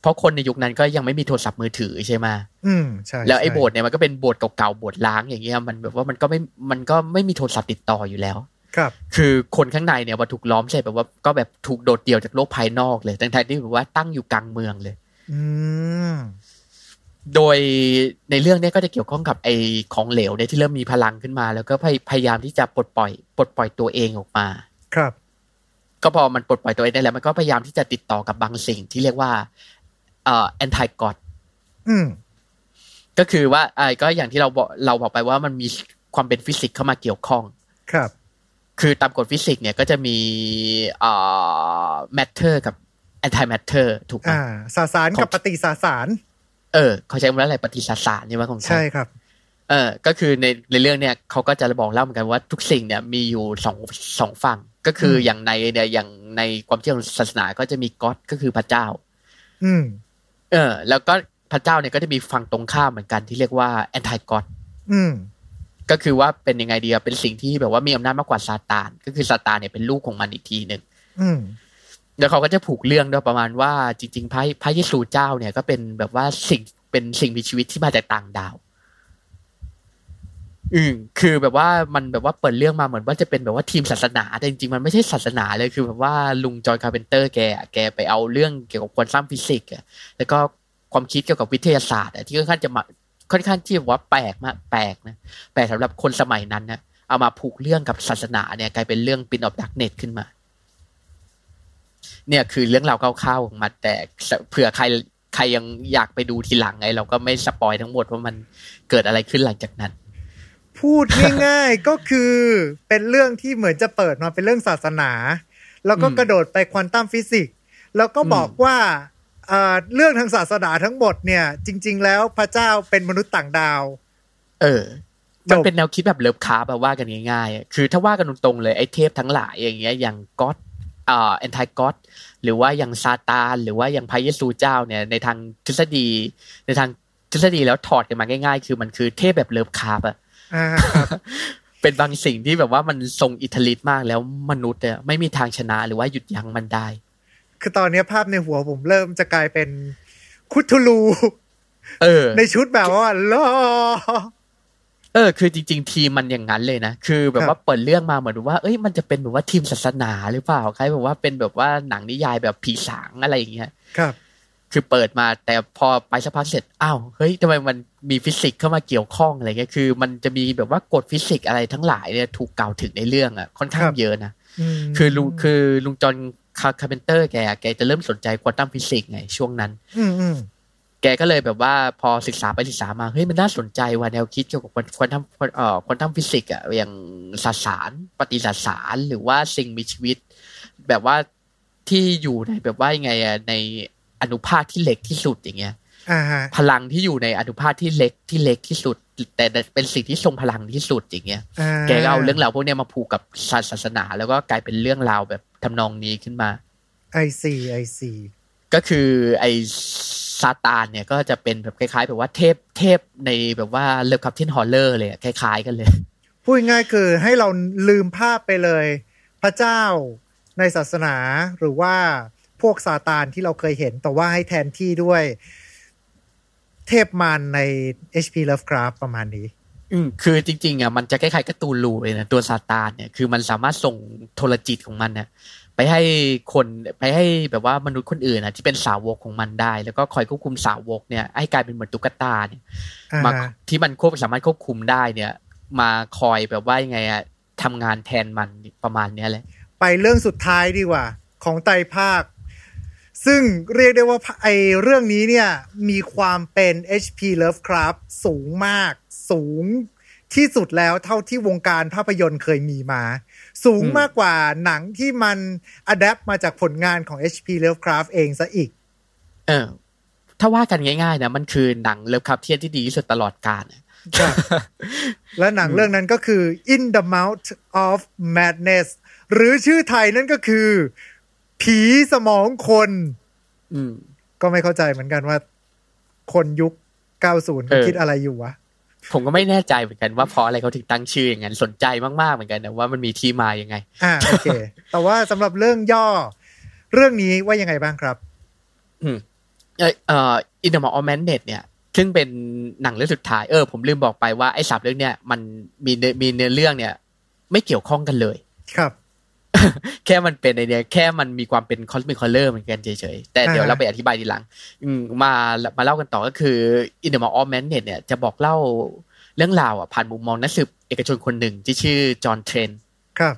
เพราะคนในยุคนั้นก็ยังไม่มีโทรศัพท์มือถือใช่ไหมอืมใช่แล้วไอ้ใช่โบสถ์เนี่ยมันก็เป็นโบสถ์เก่าๆโบสถ์ล้างอย่างเงี้ยมันแบบว่ามันก็ไม่มันก็ไม่มีโทรศัพท์ติดต่ออยู่แล้ว ครับ คือคนข้างในเนี่ยพอถูกล้อมเสร็จแบบว่าก็แบบถูกโดดเดี่ยวจากโลกภายนอกเลยทั้งๆที่แบบว่าตั้งอยู่กลางเมืองเลย อืมโดยในเรื่องเนี้ก็จะเกี่ยวข้องกับไอ้ของเหลวเนี่ยที่เริ่มมีพลังขึ้นมา แล้วก็พยพยายามที่จะปลดปล่อยปลดปล่อยตัวเองออกมา ครับ ก็พอมันปลดปล่อยตัวเองได้แล้วมันก็พยายามที่จะติดต่อกับบางสิ่งที่เรียกว่า เอ่อ anti god อืมก็คือว่าไอ้ก็อย่างที่เราบอกเราบอกไปว่ามันมีความเป็นฟิสิกส์เข้ามาเกี่ยวข้อง ครับ คือตามกฎฟิสิกส์เนี่ยก็จะมีเอ่อ matter กับ anti matter ถูกไหมอ่าสสารกับของปฏิสสาร เออ เขาใช้คำว่าอะไรปฏิสสารใช่ไหมของไทยใช่ครับเออ ก็คือในในเรื่องเนี่ยเขาก็จะบอกเล่าเหมือนกันว่าทุกสิ่งเนี่ยมีอยู่สองสองฝั่ง ก็คืออมอย่างในเนี่ยอย่างในความเชื่อของศาสนาก็จะมีก็อดก็คือพระเจ้า อืม เออ แล้วก็พระเจ้าเนี่ยก็จะมีฝั่งตรงข้ามเหมือนกันที่เรียกว่าแอนตี้ก็อดอืมก็คือว่าเป็นยังไงดีอะเป็นสิ่งที่แบบว่ามีอำนาจมากกว่าซาตาน ก็คือซาตานเนี่ยเป็นลูกของมันอีกทีหนึ่งอืมแล้วเขาก็จะผูกเรื่องด้วยประมาณว่าจริง ๆ พระพระเยซูเจ้าเนี่ยก็เป็นแบบว่าสิ่งเป็นสิ่งมีชีวิตที่มาจากต่างดาว อืมคือแบบว่ามันแบบว่าเปิดเรื่องมาเหมือนว่าจะเป็นแบบว่าธีมศาสนา แต่จริงๆมันไม่ใช่ศาสนาเลยคือแบบว่าลุง John Carpenter แกอะแกไปเอาเรื่องเกี่ยวกับควอนตัมฟิสิกส์อะแล้วก็ความคิดเกี่ยวกับวิทยาศาสตร์ที่ค่อนข้างจะมาค่อนข้างที่ว่าแปลกมากแปลกนะแปลกสำหรับคนสมัยนั้นนะเอามาผูกเรื่องกับศาสนาเนี่ยกลายเป็นเรื่อง Prince of Darkness ขึ้นมา เนี่ยคือเรื่องราวคร่าวๆของมันแต่เผื่อใครใครยังอยากไปดูทีหลังไงเราก็ไม่ spoil ทั้งหมดว่ามันเกิดอะไรขึ้นหลังจากนั้น พูดง่ายๆ ก็คือเป็นเรื่องที่เหมือนจะเปิดมาเป็นเรื่องศาสนา แล้วก็อืมกระโดดไปควอนตัมฟิสิกส์แล้วก็อืมบอกว่าเอ่อเรื่องทางศาสนาทั้งหมดเนี่ย จริง ๆ แล้วพระเจ้าเป็นมนุษย์ต่างดาว เออจบมันเป็นแนวคิดแบบ Lovecraft แบบว่ากันง่ายๆอะคือถ้าว่ากันตรงๆเลยไอ้เทพทั้งหลายอย่างเงี้ยอย่าง god อ่า anti god หรือว่าอย่างซาตานหรือว่าอย่างพระเยซูเจ้าเนี่ยในทางทฤษฎี ในทางทฤษฎีแล้วถอดกันมาง่าย ๆ คือมันคือเทพแบบ Lovecraft อะอ่าครับ เเป็นบางสิ่งที่แบบว่ามันทรงอิทธิฤทธิ์มากแล้วมนุษย์เนี่ยไม่มีทางชนะหรือว่าหยุดยั้งมันได้ คือตอนนี้ภาพในหัวผมเริ่มจะกลายเป็น Cthulhu เออ ในชุดแบบว่าล่อเออคือจริง ๆ ธีมมันอย่างนั้นเลยนะคือ แบบครับว่าเปิดเรื่องมาเหมือนว่าเอ้ยมันจะเป็นแบบว่าธีมศาสนาหรือเปล่าคล้ายแบบว่าเป็นแบบว่าหนังนิยายแบบผีสางอะไรอย่างเงี้ยครับ คือเปิดมาแต่พอไปสักพักเสร็จอ้าวเฮ้ยทำไมมัน มีฟิสิกส์เข้ามาเกี่ยวข้องอะไรเงี้ยคือ มันจะมีแบบว่ากฎฟิสิกส์อะไรทั้งหลายเนี่ยถูกกล่าวถึงในเรื่องอะค่อนข้างครับเยอะนะมคือลุงคือลุง John Carpenter แกอะแกจะเริ่มสนใจควอนตัมฟิสิกส์ไงช่วงนั้นอืมอืมแกก็เลยแบบว่าพอศึกษาไปศึกษามาเฮ้ยมันน่าสนใจว่าแนวคิดเกี่ยวกับควอนตัมเอ่อควอนตัมฟิสิกส์อะอย่างสสาร ปฏิสสารหรือว่าสิ่งมีชีวิต แบบว่าที่อยู่ในแบบว่ายังไงอะในอนุภาคที่เล็กที่สุดอย่างเงี้ยอ่าฮะ พลังที่อยู่ในอนุภาคที่เล็กที่เล็กที่สุด แต่เป็นสิ่งที่ทรงพลังที่สุดอย่างเงี้ยอ่าแกก็เอาเรื่องราวพวกเนี้ยมาผูกกับศาสนา แล้วก็กลายเป็นเรื่องราวแบบทำนองนี้ขึ้นมา I see I seeก็คือไอซาตานเนี่ยก็จะเป็นแบบคล้ายๆแบบว่าเทพเทพในแบบว่า Lovecraftian horror เลยอะคล้ายๆกันเลย พูดง่ายๆคือให้เราลืมภาพไปเลย พระเจ้าในศาสนาหรือว่าพวกซาตานที่เราเคยเห็นแต่ว่าให้แทนที่ด้วย เทพมารใน HP Lovecraft ประมาณนี้ อืมคือจริง ๆอะมันจะคล้ายๆการ์ตูนลูเลยนะตัวซาตานเนี่ยคือมันสามารถส่งโทรจิตของมันเนี่ยไปให้คนไปให้แบบว่ามนุษย์คนอื่นนะที่เป็นสาวกของมันได้ แล้วก็คอยควบคุมสาวกเนี่ยให้กลายเป็นเหมือนตุ๊กตาเนี่ยอ่ามาฮะที่มันควบสามารถควบคุมได้เนี่ย มาคอยแบบว่ายังไงอะทำงานแทนมันประมาณเนี้ยแหละไปเรื่องสุดท้ายดีกว่า ของไตรภาค ซึ่งเรียกได้ว่าไอเรื่องนี้เนี่ย มีความเป็น HP Lovecraft สูงมาก สูงที่สุดแล้วเท่าที่วงการภาพยนตร์เคยมีมา สูงอืมมากกว่าหนังที่มันอัดแอปมาจากผลงานของ HP Lovecraft เองซะอีก เออ ถ้าว่ากันง่ายๆนะมันคือหนังเลิฟคับเทียนที่ดีที่สุดตลอดกาลอะและหนังเรื่องนั้นก็คือ In the Mouth of Madness หรือชื่อไทยนั่นก็คือ ผีสมองคน อืม ก็ไม่เข้าใจเหมือนกันว่า คนยุค 90เอเขาอคิดอะไรอยู่วะ ผมก็ไม่แน่ใจเหมือนกันว่าเพราะอะไรเขาถึงตั้งชื่ออย่างนั้นสนใจมากๆเหมือนกันนะว่ามันมีที่มายังไง อ่าโอเค แต่ว่าสำหรับเรื่องย่อ เรื่องนี้ว่ายังไงบ้างครับ อืมเออเอ่อ In the Mouth of Madness เนี่ยซึ่งเป็นหนังเรื่องสุดท้ายเออผมลืมบอกไปว่าไอ้สามเรื่องเนี่ยมันมีเนื้อมีเนื้อเรื่องเนี่ย ไม่เกี่ยวข้องกันเลย ครับ แค่มันเป็นไอเดียแค่มันมีความเป็น cosmic horror เหมือนกันเฉยๆ แต่เดี๋ยวอ่าเราไปอธิบายทีหลังอืมมามาเล่ากันต่อก็คือ In the Mouth of Madness เนี่ยจะบอกเล่าเรื่องราวอะผ่านมุมมองนักสืบเอกชนคนหนึ่งที่ชื่อ John Trentครับ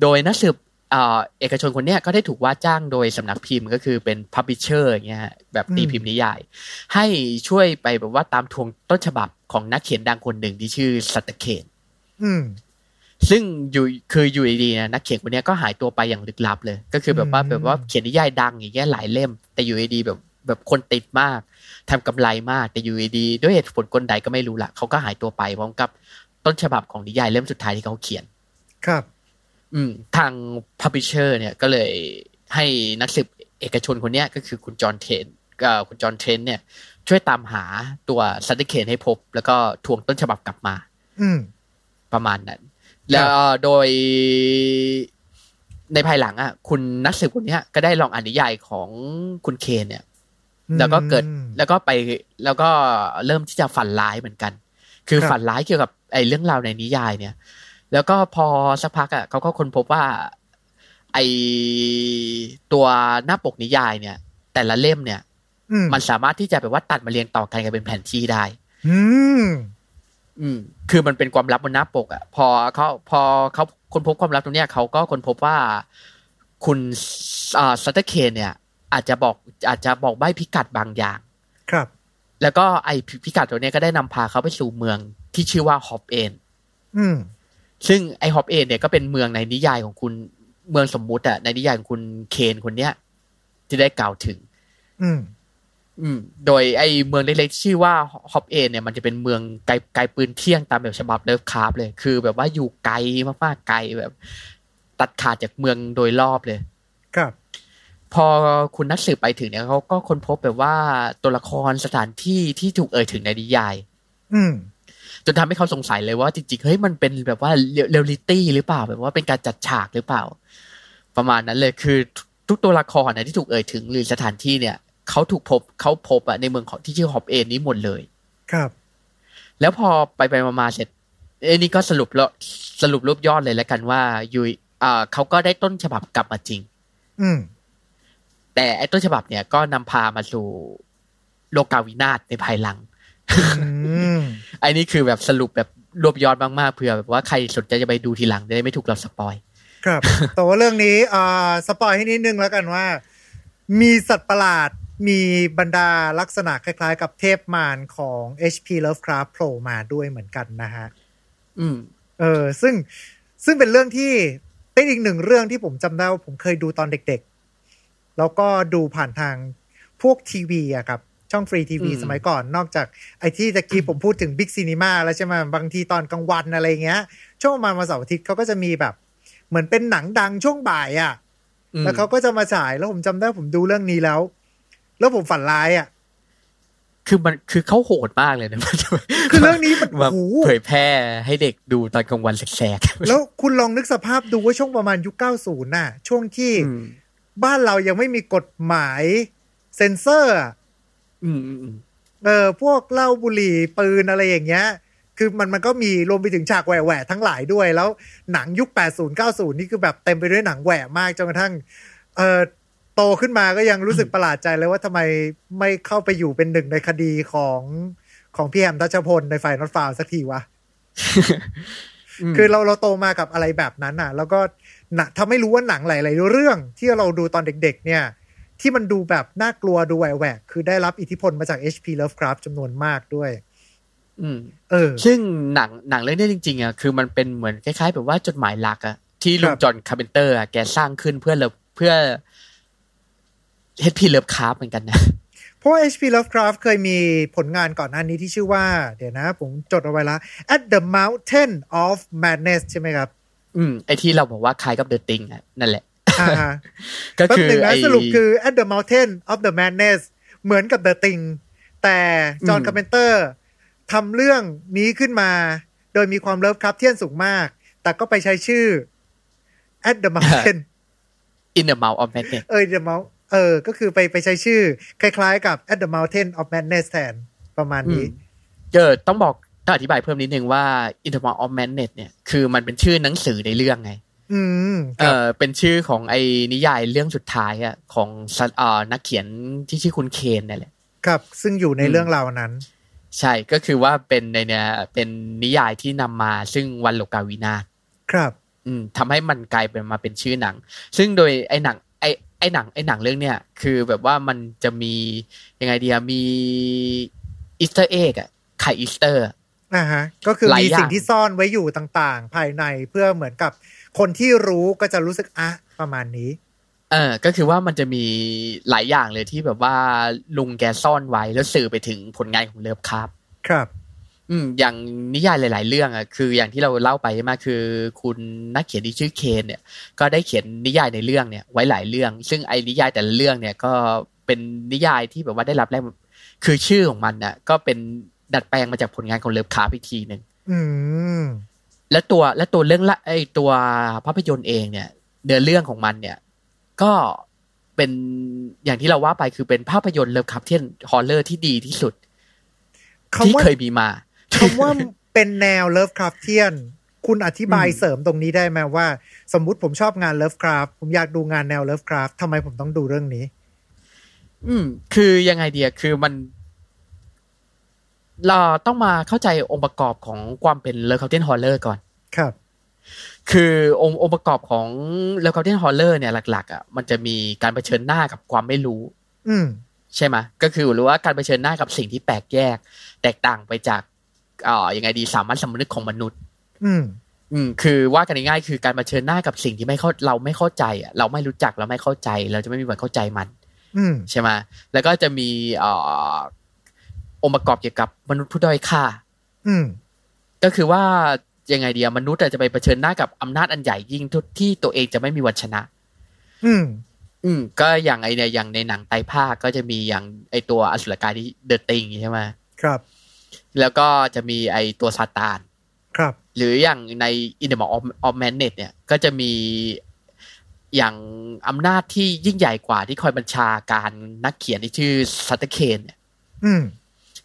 โดยนักสืบเอ่อเอกชนคนเนี้ยก็ได้ถูกว่าจ้างโดยสำนักพิมพ์ก็คือเป็น publisher อย่างเงี้ยฮะแบบตีอืมพิมพ์นิยาย ให้ช่วยไปแบบว่าตามทวงต้นฉบับของนักเขียนดังคนหนึ่งที่ชื่อ Sutter Cane อืม ซึ่งอยู่คืออยู่ดีๆนะนักเขียนคนเนี้ยก็หายตัวไปอย่างลึกลับเลย ก็คือแบบว่าอืมแบบว่าเขียนนิยายดังอย่างเงี้ยหลายเล่ม แต่อยู่ดีๆแบบแบบคนติดมากทำกำไรมากแต่อยู่ดีๆด้วยเหตุผลกลใดก็ไม่รู้ละเขาก็หายตัวไปพร้อมกับต้นฉบับของนิยายเล่มสุดท้ายที่เขาเขียน ครับ อืม ทางพับ l ิเชอร์เนี่ยก็เลยให้นักสืบเอกชนคนเนี้ยก็คือคุณ John Trent ก็คุณ John Trent เนี่ย ช่วยตามหาตัว Sutter Cane ให้พบ แล้วก็ทวงต้นฉบับกลับมา อืมประมาณนั้น แล้วโดยในภายหลังอะ คุณนักสืบคนเนี้ยก็ได้ลองอ่านนิยายของคุณ Cane เนี่ย แล้วก็เกิดอืมแล้วก็ไปแล้วก็เริ่มที่จะฝันร้ายเหมือนกัน คือครับฝันร้ายเกี่ยวกับไอ้เรื่องราวในนิยายเนี่ย แล้วก็พอสักพักอะเขาก็ค้นพบว่า ไอ้ตัวหน้าปกนิยายเนี่ย แต่ละเล่มเนี่ยอืมมันสามารถที่จะแบบว่าตัดมาเรียงต่อกันกันเป็นแผนที่ได้ อืมอืม คือมันเป็นความลับบนหน้าปกอะพอเขาพอเขาค้นพบความลับตรงเนี้ยเขาก็ค้นพบว่าคุณอ่า Sutter Cane เนี่ย อาจจะบอกอาจจะบอกใบ้พิกัดบางอย่าง ครับ แล้วก็ไอพิกัดตัวเนี้ยก็ได้นำพาเขาไปสู่เมืองที่ชื่อว่า Hobb's End อืมซึ่งไอ Hobb's End เนี่ยก็เป็นเมืองในนิยายของคุณเมืองสมมุติอะในนิยายของคุณ Cane คนเนี้ยที่ได้กล่าวถึง อืม อืม โดยไอเมืองเล็กๆที่ชื่อว่า Hobb's End เนี่ยมันจะเป็นเมืองไกลไกลปืนเที่ยงตามแบบฉบับ Lovecraft เลย คือ แบบว่าอยู่ไกลมากๆไกลแบบ ตัดขาดจากเมืองโดยรอบเลย ครับ พอคุณนักสืบไปถึงเนี่ยเขาก็ค้นพบแบบว่าตัวละครสถานที่ที่ถูกเอ่ยถึงในนิยาย อืมจนทำให้เขาสงสัยเลยว่าจริงๆ เฮ้ยมันเป็นแบบว่าเรียลลิตี้หรือเปล่า แบบว่าเป็นการจัดฉากหรือเปล่า ประมาณนั้นเลยคือทุกตัวละครนะที่ถูกเอ่ยถึงหรือสถานที่เนี่ย เขาถูกพบเขาพบอะในเมืองของที่ชื่อฮอบเอนนี้หมดเลย ครับ แล้วพอไปไปมาๆเสร็จเอ้นี่ก็สรุปแล้วสรุปรูปยอดเลยแล้วกันว่ายุยอ่าเขาก็ได้ต้นฉบับกลับมาจริง อืม แต่ไอ้ต้นฉบับเนี่ยก็นำพามาสู่โลกาวินาศในภายหลังอืมไอ้นี่คือแบบสรุปแบบรวบยอดมากๆเผื่อแบบว่าใครสนใจจะไปดูทีหลังจะได้ไม่ถูกเราสปอยครับ แต่ว่าเรื่องนี้อ่าสปอยให้นิดนึงแล้วกันว่า มีสัตว์ประหลาด มีบรรดาลักษณะคล้ายๆ กับเทพมารของ HP Lovecraft โผล่มาด้วยเหมือนกันนะฮะ อืม เออ ซึ่งซึ่งเป็นเรื่องที่เป็นอีกหนึ่งเรื่องที่ผมจำได้ว่าผมเคยดูตอนเด็กๆ แล้วก็ดูผ่านทางพวกทีวีอะครับ ช่องฟรีทีวีอืมสมัยก่อนนอกจากไอ้ที่ตะกี้ผมพูดถึงบิ๊กซีนีมาแล้วใช่ไหมบางทีตอนกลางวันอะไรเงี้ย ช่วงประมาณวันเสาร์อาทิตย์เขาก็จะมีแบบ เหมือนเป็นหนังดังช่วงบ่ายอะอืมแล้วเขาก็จะมาฉายแล้วผมจำได้ผมดูเรื่องนี้แล้ว แล้วผมฝันร้ายอะคือมันคือเขาโหดมากเลยนะคือเรื่องนี้มันแบบโอ้โหเผยแพร่ให้เด็กดูตอนกลางวันแสกๆแล้วคุณลองนึกสภาพดูว่าช่วงประมาณยุค90น่ะ ช่วงที่อืมบ้านเรายังไม่มีกฎหมายเซ็นเซอร์อะอืมอืมอืมเออพวกเหล้าบุหรี่ปืนอะไรอย่างเงี้ย คือมันมันก็มีรวมไปถึงฉากแหวะแหวะทั้งหลายด้วย แล้วหนังยุค 80 90 นี่คือแบบเต็มไปด้วยหนังแหวะมากจนกระทั่ง เออ โตขึ้นมาก็ยังรู้สึกประหลาดใจเลยว่าทำไมไม่เข้าไปอยู่เป็นหนึ่งในคดีของของพี่แฮมทัชพลในฝ่ายนอตฟาวสักทีวะมคือเราเราโตมากับอะไรแบบนั้นอะ แล้วก็หนะทำให้รู้ว่าหนังหลายๆเรื่อง ที่เราดูตอนเด็ก ๆ เนี่ย ที่มันดูแบบน่ากลัวดูแหวกแหวกคือได้รับอิทธิพลมาจาก HP Lovecraft จำนวนมากด้วย อืม เออ ซึ่งหนังหนังเรื่องนี้จริง ๆอะคือมันเป็นเหมือนคล้ายๆแบบว่าจดหมายรักอะที่ลุคงรับ John Carpenter อะแกสร้างขึ้นเพื่อ Love เพื่อ HP Lovecraft เหมือนกันนะเพราะว่า HP Lovecraft เคยมีผลงานก่อนหน้านี้ที่ชื่อว่า เดี๋ยวนะ ผมจดเอาไว้ละ At the Mountain of Madness ใช่ไหมครับ อืม ไอที่เราบอกว่าคล้ายกับ The Thing อะนั่นแหละอ่าฮะก็แป๊บคือหนึ่งนะไอสรุปคือ At the Mountain of the Madness เหมือนกับ The Thing แต่จอห์นอืมคาร์เพนเตอร์ทำเรื่องนี้ขึ้นมา โดยมีความ Lovecraftian สูงมาก แต่ก็ไปใช้ชื่อ At the Mountain In the Mouth of Madnessเออ The Mount เออ ก็คือไปไปใช้ชื่อ คล้ายๆ กับ At the Mountain of Madness แทนประมาณนี้เจอต้องบอกต้องอธิบายเพิ่มนิดนึงว่า i n t e r m a l of Madness เนี่ยคือมันเป็นชื่อหนังสือในเรื่องไงอืมครับเออเป็นชื่อของไอ้นิยายเรื่องสุดท้ายอะของซันเอ่อนักเขียนที่ชื่อคุณเคนนั่นแหละครับซึ่งอยู่ในอืมเรื่องราวนั้น ใช่ก็คือว่าเป็นในเนี่ยเป็นนิยายที่นำมาซึ่งวันโลกาวินาศครับ อืมทำให้มันกลายเป็นมาเป็นชื่อหนัง ซึ่งโดยไอ้หนัง ไอ้ไอ้หนังไอ้หนังเรื่องเนี้ยคือแบบว่ามันจะมียังไงเดียมี Easter egg อะไข่อีสเตอร์อ่าฮะก็คือหลายมีอย่างสิ่งที่ซ่อนไว้อยู่ต่างๆ ภายในเพื่อเหมือนกับคนที่รู้ก็จะรู้สึกอะประมาณนี้เออก็คือว่ามันจะมีหลายอย่างเลยที่แบบว่าลุงแกซ่อนไว้แล้วสื่อไปถึงผลงานของเลิฟครับ ครับ อืมอย่างนิยายหลาย ๆ เรื่องอะคืออย่างที่เราเล่าไปใช่ไหมคือ คุณนักเขียนที่ชื่อเคนเนี่ย ก็ได้เขียนนิยายในเรื่องเนี่ย ไว้หลายเรื่อง ซึ่งไอ้นิยายแต่ละเรื่องเนี่ยก็เป็นนิยายที่แบบว่าได้รับแรงคือชื่อของมันน่ะ ก็เป็นดัดแปลงมาจากผลงานของเลิฟคราฟอีกทีหนึ่งอืมและตัวและตัวเรื่องละไอตัวภาพยนตร์เองเนี่ยเนื้อเรื่องของมันเนี่ย ก็เป็นอย่างที่เราว่าไปคือเป็นภาพยนตร์ Lovecraftian horror ที่ดีที่สุดที่ว่าเคยมีมา คำว่าเป็นแนว Lovecraftian คุณอธิบายอืมเสริมตรงนี้ได้ไหมว่า สมมุติผมชอบงานเลิฟคราฟผมอยากดูงานแนวเลิฟคราฟทำไมผมต้องดูเรื่องนี้ อืม คือยังไงเดียคือมัน เราต้องมาเข้าใจองค์ประกอบของความเป็น Lovecraftian horror ก่อน ครับ คือองค์องค์ประกอบของ Lovecraftian horror เนี่ยหลัก ๆอะมันจะมีการเผชิญหน้ากับความไม่รู้ อืมใช่ไหมก็คือหรือว่าการเผชิญหน้ากับสิ่งที่แปลกแยก แตกต่างไปจากเอ่อยังไงดีสามัญสำนึกของมนุษย์ อืม อืม คือว่ากันง่ายๆคือการเผชิญหน้ากับสิ่งที่ไม่เข้าเราไม่เข้าใจอะเราไม่รู้จักเราไม่เข้าใจ เราจะไม่มีวันเข้าใจมัน อืมใช่ไหมแล้วก็จะมีเอ่อองค์ประกอบเกี่ยวกับมนุษย์ผู้ด้อยค่า อืม ก็คือว่ายังไงเดียมนุษย์อาจจะไปเผชิญหน้ากับอำนาจอันใหญ่ยิ่งทุที่ตัวเองจะไม่มีวันชนะ อืม อืม ก็อย่างไอเนี่ยอย่างในหนังไตรภาคก็จะมีอย่างไอตัวอสุรกายที่เดอะติงใช่ไหมครับ แล้วก็จะมีไอตัวซาตานครับ หรืออย่างใน In the Mall of, of Madness เนี่ยก็จะมีอย่างอำนาจที่ยิ่งใหญ่กว่าที่คอยบัญชาการนักเขียนที่ชื่อ Sutter Cane เนี่ยอืม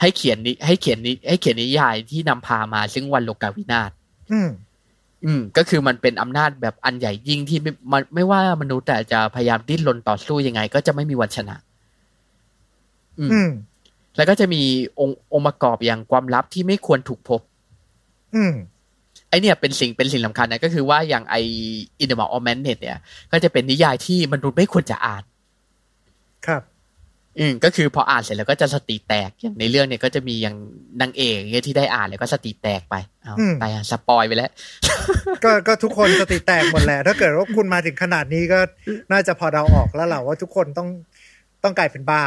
ให้เขียนนิให้เขียนนิให้เขียนนิยายที่นำพามาซึ่งวันโลกาวินาศอืมอืม ก็คือมันเป็นอำนาจแบบอันใหญ่ยิ่งที่ไม่มันไม่ว่ามนุษย์แต่จะพยายามดิ้นรนต่อสู้ยังไง ก็จะไม่มีวันชนะ อืมอืม แล้วก็จะมีองค์องค์ประกอบอย่างความลับที่ไม่ควรถูกพบ อืมไอเนี่ยเป็นสิ่งเป็นสิ่งสำคัญนะก็คือว่าอย่างไอ In the Mouth of Madness เนี่ยก็จะเป็นนิยายที่มนุษย์ไม่ควรจะอ่าน ครับ อืมก็คือพออ่านเสร็จแล้วก็จะสติแตกอย่างในเรื่องเนี่ยก็จะมีอย่างนางเอกเนี่ยที่ได้อ่านแล้วก็สติแตกไปเอาอืมไปอะสปอยไปแล้ว ก็ก็ทุกคนสติแตกหมดแหละถ้าเกิดว่าคุณมาถึงขนาดนี้ก็น่าจะพอเดาออกแล้วแหละว่าทุกคนต้องต้องกลายเป็นบ้า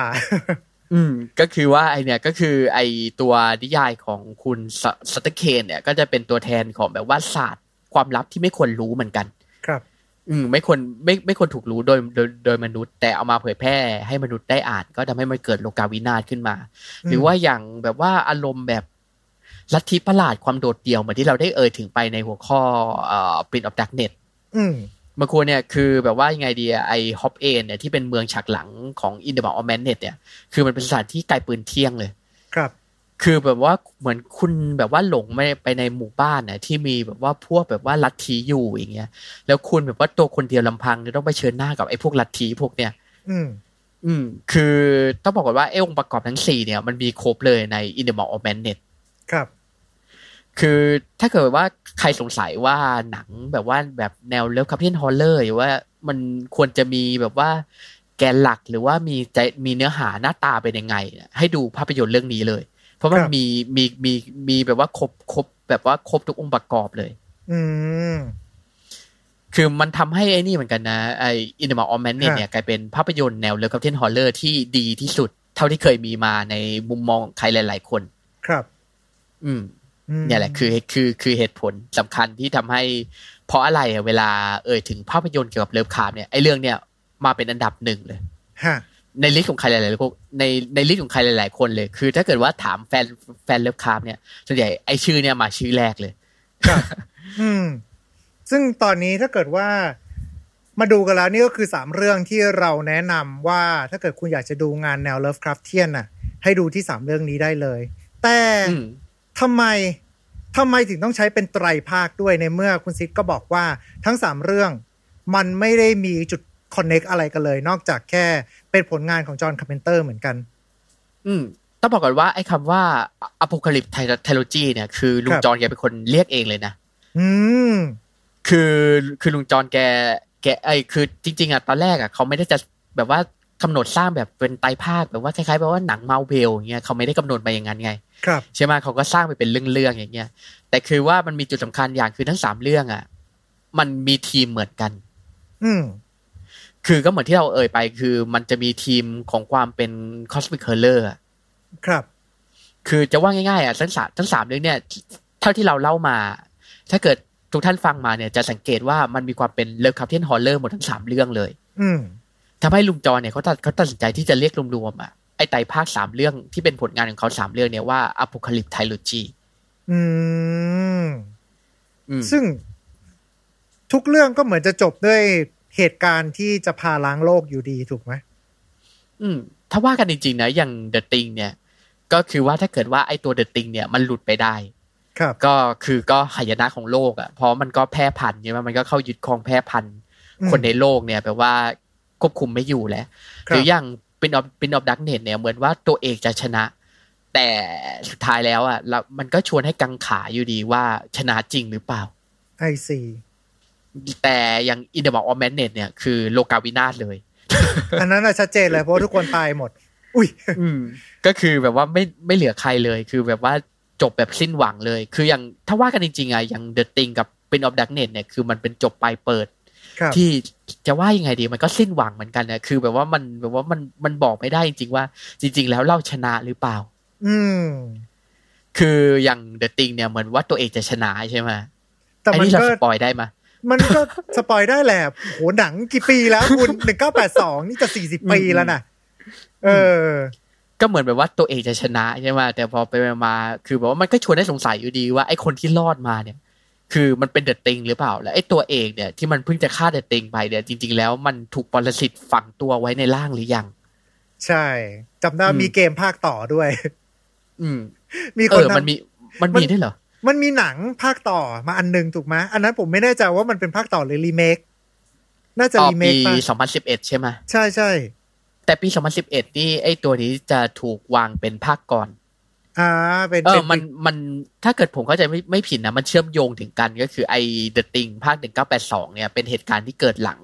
อืมก็คือว่าไอเนี่ยก็คือไอตัวนิยายของคุณ Sutter Cane เนี่ย ก็จะเป็นตัวแทนของแบบว่าศาสตร์ความลับที่ไม่ควรรู้เหมือนกัน ครับ อืมไม่ควรไม่ไม่ควรถูกรู้โดยโดยโดยมนุษย์ แต่เอามาเผยแพร่ให้มนุษย์ได้อ่าน ก็ทำให้มันเกิดโลกาวินาศขึ้นมา หรือว่าอย่างแบบว่าอารมณ์แบบลัทธิประหลาดความโดดเดี่ยวเหมือนที่เราได้เอ่ยถึงไปในหัวข้อเอ่อ Prince of Darkness อืม บางคนเนี่ยคือแบบว่ายังไงดีอะไอ Hobb's End เนี่ยที่เป็นเมืองฉากหลังของ In the Mouth of Madness เนี่ยคือมันเป็นสถานที่ไกลปืนเที่ยงเลย ครับ คือแบบว่าเหมือนคุณแบบว่าหลงไม่ไปในหมู่บ้านน่ะที่มีแบบว่าพวกแบบว่าลัทธิอยู่อย่างเงี้ย แล้วคุณแบบว่าตัวคนเดียวลำพังเนี่ยต้องไปเผชิญหน้ากับไอ้พวกลัทธิพวกเนี้ยอืม อืม คือต้องบอกก่อนว่าไอ้องค์ประกอบทั้งสี่เนี่ยมันมีครบเลยใน In the Mouth of Madness ครับ คือถ้าเกิดว่าใครสงสัยว่าหนังแบบว่าแบบแนว Lovecraftian horror หรือว่ามันควรจะมีแบบว่าแกนหลักหรือว่ามีใจมีเนื้อหาหน้าตาเป็นยังไงเนี่ยให้ดูภาพยนตร์เรื่องนี้เลย เพราะมันครับมีมีมีมีแบบว่าครบครบแบบว่าครบทุกองค์ประกอบเลย อืมคือมันทำให้ไอ้นี่เหมือนกันนะไอ้ In the Mouth of Madness ครับเนี่ยกลายเป็นภาพยนตร์แนว Lovecraftian horror ที่ดีที่สุด เท่าที่เคยมีมาในมุมมองใครหลาย ๆ คน ครับ อืมอืม เนี่ยแหละคือคือคือเหตุผลสำคัญที่ทำให้ เพราะอะไรอะเวลาเอ่ยถึงภาพยนตร์เกี่ยวกับเลิฟคราฟเนี่ยไอ้เรื่องเนี่ยมาเป็นอันดับหนึ่งเลยฮะใน list ของใครหลายๆคนในใน list ของใครหลาย ๆ คนเลย คือถ้าเกิดว่าถามแฟนแฟนเลิฟคราฟเนี่ยส่วนใหญ่ไอ้ชื่อเนี่ยมาชื่อแรกเลยครับอืม ซึ่งตอนนี้ถ้าเกิดว่ามาดูกันแล้วนี่ก็คือสามเรื่องที่เราแนะนำว่าถ้าเกิดคุณอยากจะดูงานแนว Lovecraftian น่ะ ให้ดูที่สามเรื่องนี้ได้เลย แต่อืม ทำไมทำไมถึงต้องใช้เป็นไตรภาคด้วยในเมื่อคุณซิดก็บอกว่าทั้งสามเรื่องมันไม่ได้มีจุด connect อะไรกันเลย นอกจากแค่เป็นผลงานของจอห์นคาร์เพนเตอร์เหมือนกัน อืมต้องบอกก่อนว่าไอ้คำว่า Apocalypse Trilogy เนี่ยคือลุงครับจอห์นแกเป็นคนเรียกเองเลยนะ อืม คือคือลุงจอห์นแก แกไอ้คือจริง ๆอะตอนแรกอะเขาไม่ได้จะแบบว่ากำหนดสร้างแบบเป็นไตรภาคแบบว่าคล้ายๆแบบว่าหนังมาเวลอย่างเงี้ยเขาไม่ได้กำหนดมาอย่างนั้นไง ใช่ไหมเขาก็สร้างไปเป็นเรื่องๆอย่างเงี้ย แต่คือว่ามันมีจุดสำคัญอย่างคือทั้งสามเรื่องอะ มันมีธีมเหมือนกัน อืมคือก็เหมือนที่เราเอ่ยไป คือมันจะมีธีมของความเป็น Cosmic Horror อะครับ คือจะว่าง่ายๆอะทั้งสามทั้งสามเรื่องเนี่ย เท่าที่เราเล่ามา ถ้าเกิดทุกท่านฟังมาเนี่ยจะสังเกตว่ามันมีความเป็น Lovecraftian horror หมดทั้งสามเรื่องเลย อืมทำให้ลุงจอเนี่ยเขาตัดเขาตัดสินใจที่จะเรียกรวมๆอะ ไอไตรภาคสามเรื่องที่เป็นผลงานของเขาสามเรื่องเนี่ยว่า Apocalypse Trilogy อืมอืม ซึ่งทุกเรื่องก็เหมือนจะจบด้วยเหตุการณ์ที่จะพาล้างโลกอยู่ดีถูกไหมอืม ถ้าว่ากันจริงๆนะอย่างเดอะติงเนี่ย ก็คือว่าถ้าเกิดว่าไอตัวเดอะติงเนี่ยมันหลุดไปได้ ครับ ก็คือก็หายนะของโลกอะ่ะเพราะมันก็แพร่พันธุ์ใช่ไหมมันก็เข้ายึดครองแพร่พันธุ์อืมคนในโลกเนี่ยแปลว่าควบคุมไม่อยู่แล้วครับหรืออย่าง Prince of Prince of Darkness เนี่ยเหมือนว่าตัวเอกจะชนะ แต่สุดท้ายแล้วอะ่ะแล้วมันก็ชวนให้กังขาอยู่ดีว่าชนะจริงหรือเปล่า I see แต่อย่าง In the Mouth of Madness เนี่ยคือโลกาวินาศเลย อันนั้นน่ะชัดเจนเลยเพราะว่าทุกคนตายหมด อุ้ยอืมก็คือแบบว่าไม่ไม่เหลือใครเลย คือแบบว่าจบแบบสิ้นหวังเลย คืออย่างถ้าว่ากันจริงๆอะอย่าง The Thing กับ Prince of Darkness เนี่ยคือมันเป็นจบปลายเปิดครับ ที่จะว่ายังไงดีมันก็สิ้นหวังเหมือนกันนะคือแบบว่ามันแบบว่ามันมันบอกไม่ได้จริง ๆ ว่า จริง ๆ แล้วเราชนะหรือเปล่า อืม คืออย่าง The Thing เนี่ยเหมือนว่าตัวเอกจะชนะใช่ไหมแต่ไอ้มันนี่เราก็ spoil ได้ไหมมันก็ spoil ได้แหละโหหนังกี่ปีแล้วคุณหนึ่งเก้าแปดสองนี่จะสี่สิบปีแล้วนะเออ ก็เหมือนแบบว่าตัวเอกจะชนะใช่ไหมแต่พอไปมา คือแบบว่ามันก็ชวนให้สงสัยอยู่ดีว่าไอ้คนที่รอดมาเนี่ย คือมันเป็น The Thing หรือเปล่า แล้วไอ้ตัวเอกเนี่ยที่มันเพิ่งจะฆ่า The Thing ไปเนี่ยจริง ๆ แล้วมันถูกปรสิตฝังตัวไว้ในร่างหรือยัง ใช่จำได้อืมมีเกมภาคต่อด้วย อืม มีเอคนอทำมันมีมันมีด้วยเหรอมันมีหนังภาคต่อมาอันหนึ่งถูกไหมอันนั้นผมไม่แน่ใจว่ามันเป็นภาคต่อหรือรีเมคน่าจะอ๋อรีเมปีคป่ะสองพันสิบเอ็ดใช่ไหมใช่ใช่แต่ปีสองพันสิบเอ็ดนี่ไอ้ตัวนี้จะถูกวางเป็นภาคก่อน อ่าเป็นเอเป็อมันมันถ้าเกิดผมเข้าใจไม่ไม่ผิดนะ มันเชื่อมโยงถึงกันก็คือไอ้ The Thing ภาค1982เนี่ยเป็นเหตุการณ์ที่เกิดหลัง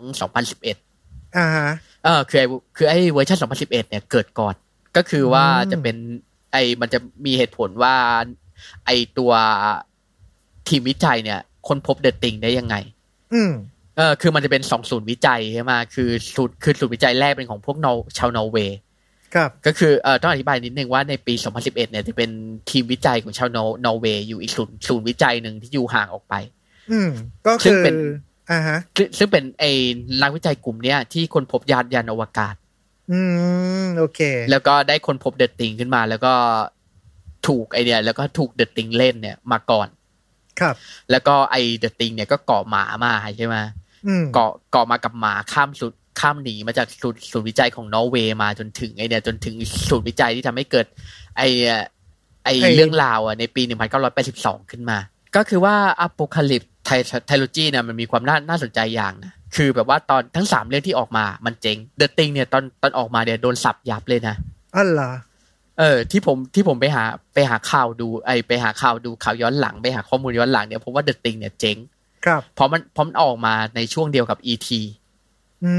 2011อ่าฮะเออคือไอ้คือไอ้เวอร์ชัน2011เนี่ยเกิดก่อน ก็คือว่าอืมจะเป็นไอ้มันจะมีเหตุผลว่า ไอ้ตัวทีมวิจัยเนี่ยค้นพบ The Thing ได้ยังไง อืมเออคือมันจะเป็นสองศูนย์วิจัยใช่ไหมคือศูนย์คือศูนย์วิจัยแรกเป็นของพวกนอร์ชาวนอร์เวย์ครับ ก็คือเอ่อต้องอธิบายนิดนึงว่าในปี 2011 เนี่ยจะเป็นทีมวิจัยของชาวนอร์นอร์เวย์อยู่อีกศูนย์ศูนย์วิจัยหนึ่งที่อยู่ห่างออกไป อืม ก็คือซึ่งอเป็นอ่าฮะซึ่งซึ่งเป็นไอ้นักวิจัยกลุ่มเนี้ยที่ค้นพบยานยานอวกาศ อืม โอเค แล้วก็ได้ค้นพบ The Thing ขึ้นมา แล้วก็ถูกไอเนี่ยแล้วก็ถูก The Thing เล่นเนี่ยมาก่อน ครับ แล้วก็ไอ The Thing เนี่ยก็เกาะหมามาใช่ไหมอืมเกาะเกาะมากับหมาข้ามสุด ข้ามหนีมาจากศูนย์ศูนย์วิจัยของนอร์เวย์มาจนถึงไอเนี่ยจนถึงศูนย์วิจัยที่ทำให้เกิด ไอเอ่อไอไอ้เรื่องราวอะในปี 1982 ขึ้นมา ก็คือว่าอ p o c a l y p ไทไทโลจีเนี่ยมันมีความน่าน่าสนใจอย่างนะคือแบบว่าตอนทั้งสามเรื่องที่ออกมามันเจ๋ง The Thing เนี่ยตอนตอนออกมาเนี่ยโดนสับยับเลยนะอ๋อเหรอเออที่ผมที่ผมไปหาไปหาข่าวดูไอไปหาข่าวดูข่าวย้อนหลังไปหาข้อมูลย้อนหลังเนี่ยผมว่า The Thing เนี่ยเจ๋งครับเพราะมันเพราะมันออกมาในช่วงเดียวกับ E.T. อื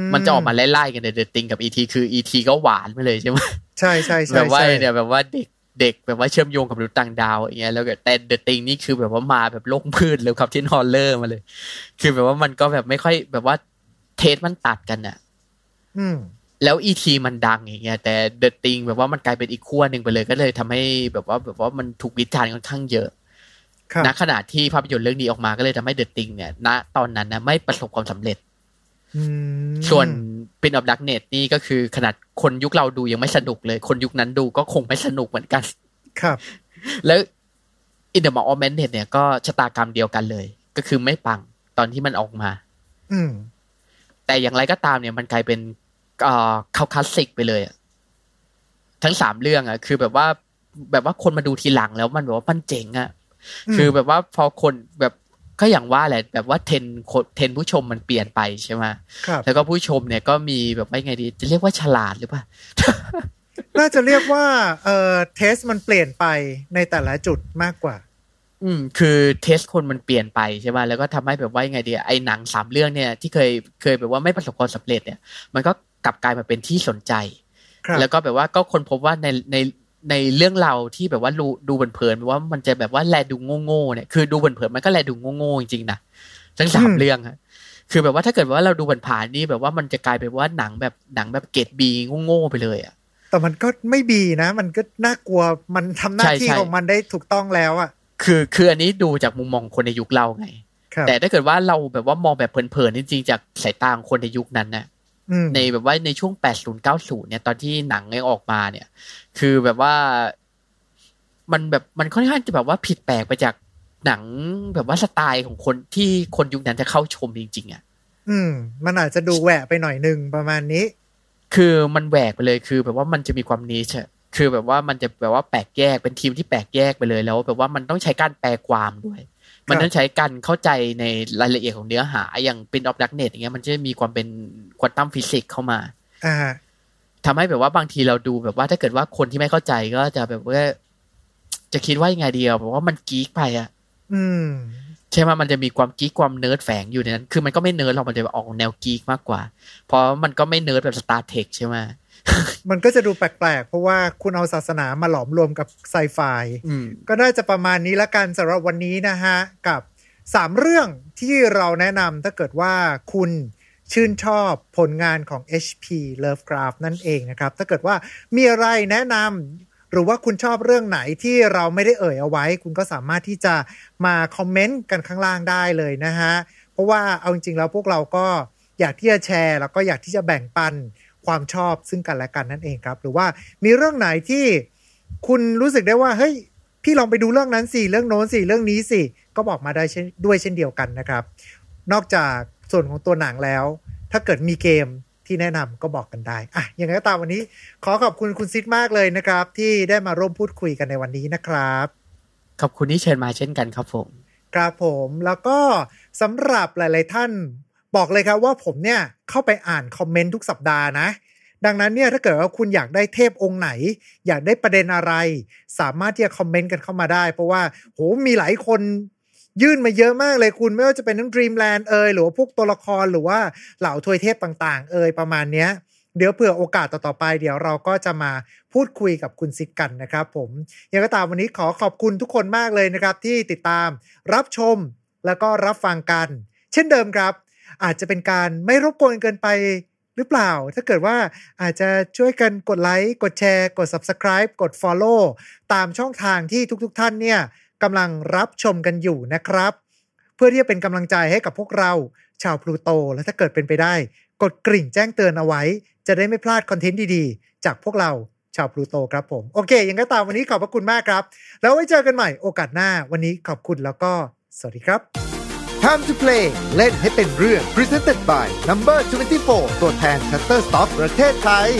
มมันจะออกมาไล่ๆกันใน The Thing กับ E.T. คือ E.T. ก็หวานไปเลยใช่ไหมใช่ใช่ใช่แบบว่าใช่เนี่ยแบบว่าเด็กเด็กแบบว่าเชื่อมโยงกับมนุษย์ต่างดาวอย่างเงี้ยแล้วก็แต่ The Thing นี่คือแบบว่ามาแบบโลกพืชเลยครับที่ฮอลเลอร์มาเลย คือแบบว่ามันก็แบบไม่ค่อยแบบว่าtaste มันตัดกันอะอืมแล้ว E.T. มันดังอย่างเงี้ยแต่ The Thing แบบว่ามันกลายเป็นอีกขั้วหนึ่งไปเลยก็เลยทำให้แบบว่าแบบว่ามันถูกวิจารณ์ค่อนข้างเยอะครับณขณะที่ภาพยนตร์เรื่องนี้ออกมาก็เลยทำให้ The Thing เนี่ยณตอนนั้นนะไม่ประสบความสำเร็จอืม ส่วน Prince of Darkness นี่ก็คือขนาดคนยุคเราดูยังไม่สนุกเลย คนยุคนั้นดูก็คงไม่สนุกเหมือนกัน ครับ แล้วอินเดอะมออ m เมนเเนี่ยก็ชะตากรรมเดียวกันเลย ก็คือไม่ปังตอนที่มันออกมา อืม แต่อย่างไรก็ตามเนี่ยมันกลายเป็นเอ่อเขาคลาสสิกไปเลยอะทั้งสามเรื่องอะคือแบบว่าแบบว่าคนมาดูทีหลังแล้วมันแบบว่ามันเจ๋งอะอืมคือแบบว่าพอคนแบบ ก็อย่างว่าแหละแบบว่าเทรนคนเทรนผู้ชมมันเปลี่ยนไปใช่ไหมครับแล้วก็ผู้ชมเนี่ยก็มีแบบว่าไงดี จะเรียกว่าฉลาดหรือเปล่า น่าจะเรียกว่าเอ่อเทสมันเปลี่ยนไปในแต่ละจุดมากกว่า อืม คือเทสคนมันเปลี่ยนไปใช่ไหมแล้วก็ทำให้แบบว่ายังไงดีไอ้หนังสามเรื่องเนี่ย ที่เคยเคยแบบว่าไม่ประสบความสำเร็จเนี่ย มันก็กลับกลายมาเป็นที่สนใจครับแล้วก็แบบว่าก็คนพบว่าในใน ในเรื่องเราวที่แบบว่าดูดูเผินๆแบบว่ามันจะแบบว่าแลดูโง่ๆเนี่ยคือดูเผินๆมันก็แลดูโง่ๆจริงๆนะทั้งสามเรื่องอะคือแบบว่าถ้าเกิดว่าเราดูผ่านๆนี่แบบว่ามันจะกลายเป็นว่าหนังแบบหนังแบบเกรดบีโง่ๆไปเลยอะแต่มันก็ไม่บีนะ มันก็น่ากลัวมันทำหน้าใช่ที่ใช่ของมันได้ถูกต้องแล้วอะคือคืออันนี้ดูจากมุมมองคนในยุคเราไงครับแต่ถ้าเกิดว่าเราแบบว่ามองแบบเพลินๆจริงๆจากสายตาของคนในยุคนั้นนะอืม ในแบบว่าในช่วง80 90เนี่ยตอนที่หนังเนี่ยออกมาเนี่ย คือแบบว่า มันแบบมันค่อนข้างจะแบบว่าผิดแปลกไปจากหนังแบบว่าสไตล์ของคนที่คนยุคนั้นจะเข้าชมจริงๆอะอืม มันอาจจะดูแหวะไปหน่อยหนึ่งประมาณนี้ คือมันแหวกไปเลยคือ แบบว่ามันจะมีความ niche อะคือแบบว่ามันจะแบบว่าแปลกแยกเป็นธีมที่แปลกแยกไปเลยแล้ว แบบว่ามันต้องใช้การแปลความด้วย มันต้องใช้การเข้าใจในรายละเอียดของเนื้อหา อย่าง Prince of Darkness อย่างเงี้ยมันจะมีความเป็น quantum physics เข้ามาอ่าทำให้แบบว่าบางทีเราดูแบบว่าถ้าเกิดว่าคนที่ไม่เข้าใจก็จะแบบว่า จะคิดว่ายังไงเดียวแบบว่ามัน geek ไปอะอืมใช่ไหมมันจะมีความ geek ความเนิร์ดแฝงอยู่ในนั้น คือมันก็ไม่เนิร์ดหรอกมันจะออกแนว geek มากกว่า เพราะมันก็ไม่เนิร์ดแบบ Star Trek ใช่ไหม มันก็จะดูแปลกๆ เพราะว่าคุณเอาศาสนามาหลอมรวมกับไซไฟอืมก็น่าจะประมาณนี้ละกันสำหรับวันนี้นะฮะ กับสามเรื่องที่เราแนะนำถ้าเกิดว่าคุณชื่นชอบผลงานของ HP Lovecraft นั่นเองนะครับ ถ้าเกิดว่ามีอะไรแนะนำหรือว่าคุณชอบเรื่องไหนที่เราไม่ได้เอ่ยเอาไว้ คุณก็สามารถที่จะมาคอมเมนต์กันข้างล่างได้เลยนะฮะ เพราะว่าเอาจริงๆแล้วพวกเราก็อยากที่จะแชร์ แล้วก็อยากที่จะแบ่งปัน ความชอบซึ่งกันและกันนั่นเองครับ หรือว่ามีเรื่องไหนที่คุณรู้สึกได้ว่าเฮ้ยพี่ลองไปดูเรื่องนั้นสิเรื่องโน้นสิเรื่องนี้สิก็บอกมาได้ด้วยเช่นเดียวกันนะครับ นอกจากส่วนของตัวหนังแล้ว ถ้าเกิดมีเกมที่แนะนำก็บอกกันได้อะยังไงก็ตามวันนี้ ขอขอบคุณคุณซิดมากเลยนะครับ ที่ได้มาร่วมพูดคุยกันในวันนี้นะครับขอบคุณที่เชิญมาเช่นกันครับผมครับผมแล้วก็สำหรับหลาย ๆ ท่าน บอกเลยครับว่าผมเนี่ยเข้าไปอ่านคอมเมนต์ทุกสัปดาห์นะ ดังนั้นเนี่ยถ้าเกิดว่าคุณอยากได้เทพองค์ไหน อยากได้ประเด็นอะไร สามารถที่จะคอมเมนต์กันเข้ามาได้ เพราะว่าโหมีหลายคนยื่นมาเยอะมากเลยคุณไม่ว่าจะเป็นทั้ง Dreamland เอยหรือว่าพวกตัวละครหรือว่าเหล่าทวยเทพต่างๆ เอยประมาณเนี้ยเดี๋ยวเผื่อโอกาสต่อๆไป เดี๋ยวเราก็จะมาพูดคุยกับคุณซิดกันนะครับผมยังก็ตามวันนี้ขอขอบคุณทุกคนมากเลยนะครับ ที่ติดตามรับชมแล้วก็รับฟังกัน เช่นเดิมครับ อาจจะเป็นการไม่รบกวนเกินไปหรือเปล่า ถ้าเกิดว่าอาจจะช่วยกันกดไลค์กดแชร์ กด Subscribe กด Follow ตามช่องทางที่ทุกๆท่านเนี่ยกำลังรับชมกันอยู่นะครับ เพื่อที่จะเป็นกำลังใจให้กับพวกเราชาวพลูโต และถ้าเกิดเป็นไปได้ กดกริ่งแจ้งเตือนเอาไว้ จะได้ไม่พลาดคอนเทนต์ดีๆ จากพวกเราชาวพลูโตครับผม โอเค ยังก็ตามวันนี้ขอบพระคุณมากครับ แล้วไว้เจอกันใหม่โอกาสหน้าวันนี้ขอบคุณแล้วก็ สวัสดีครับ Time to play เล่นให้เป็นเรื่อง Presented by Number 24 ตัวแทน Shutterstock ประเทศไทย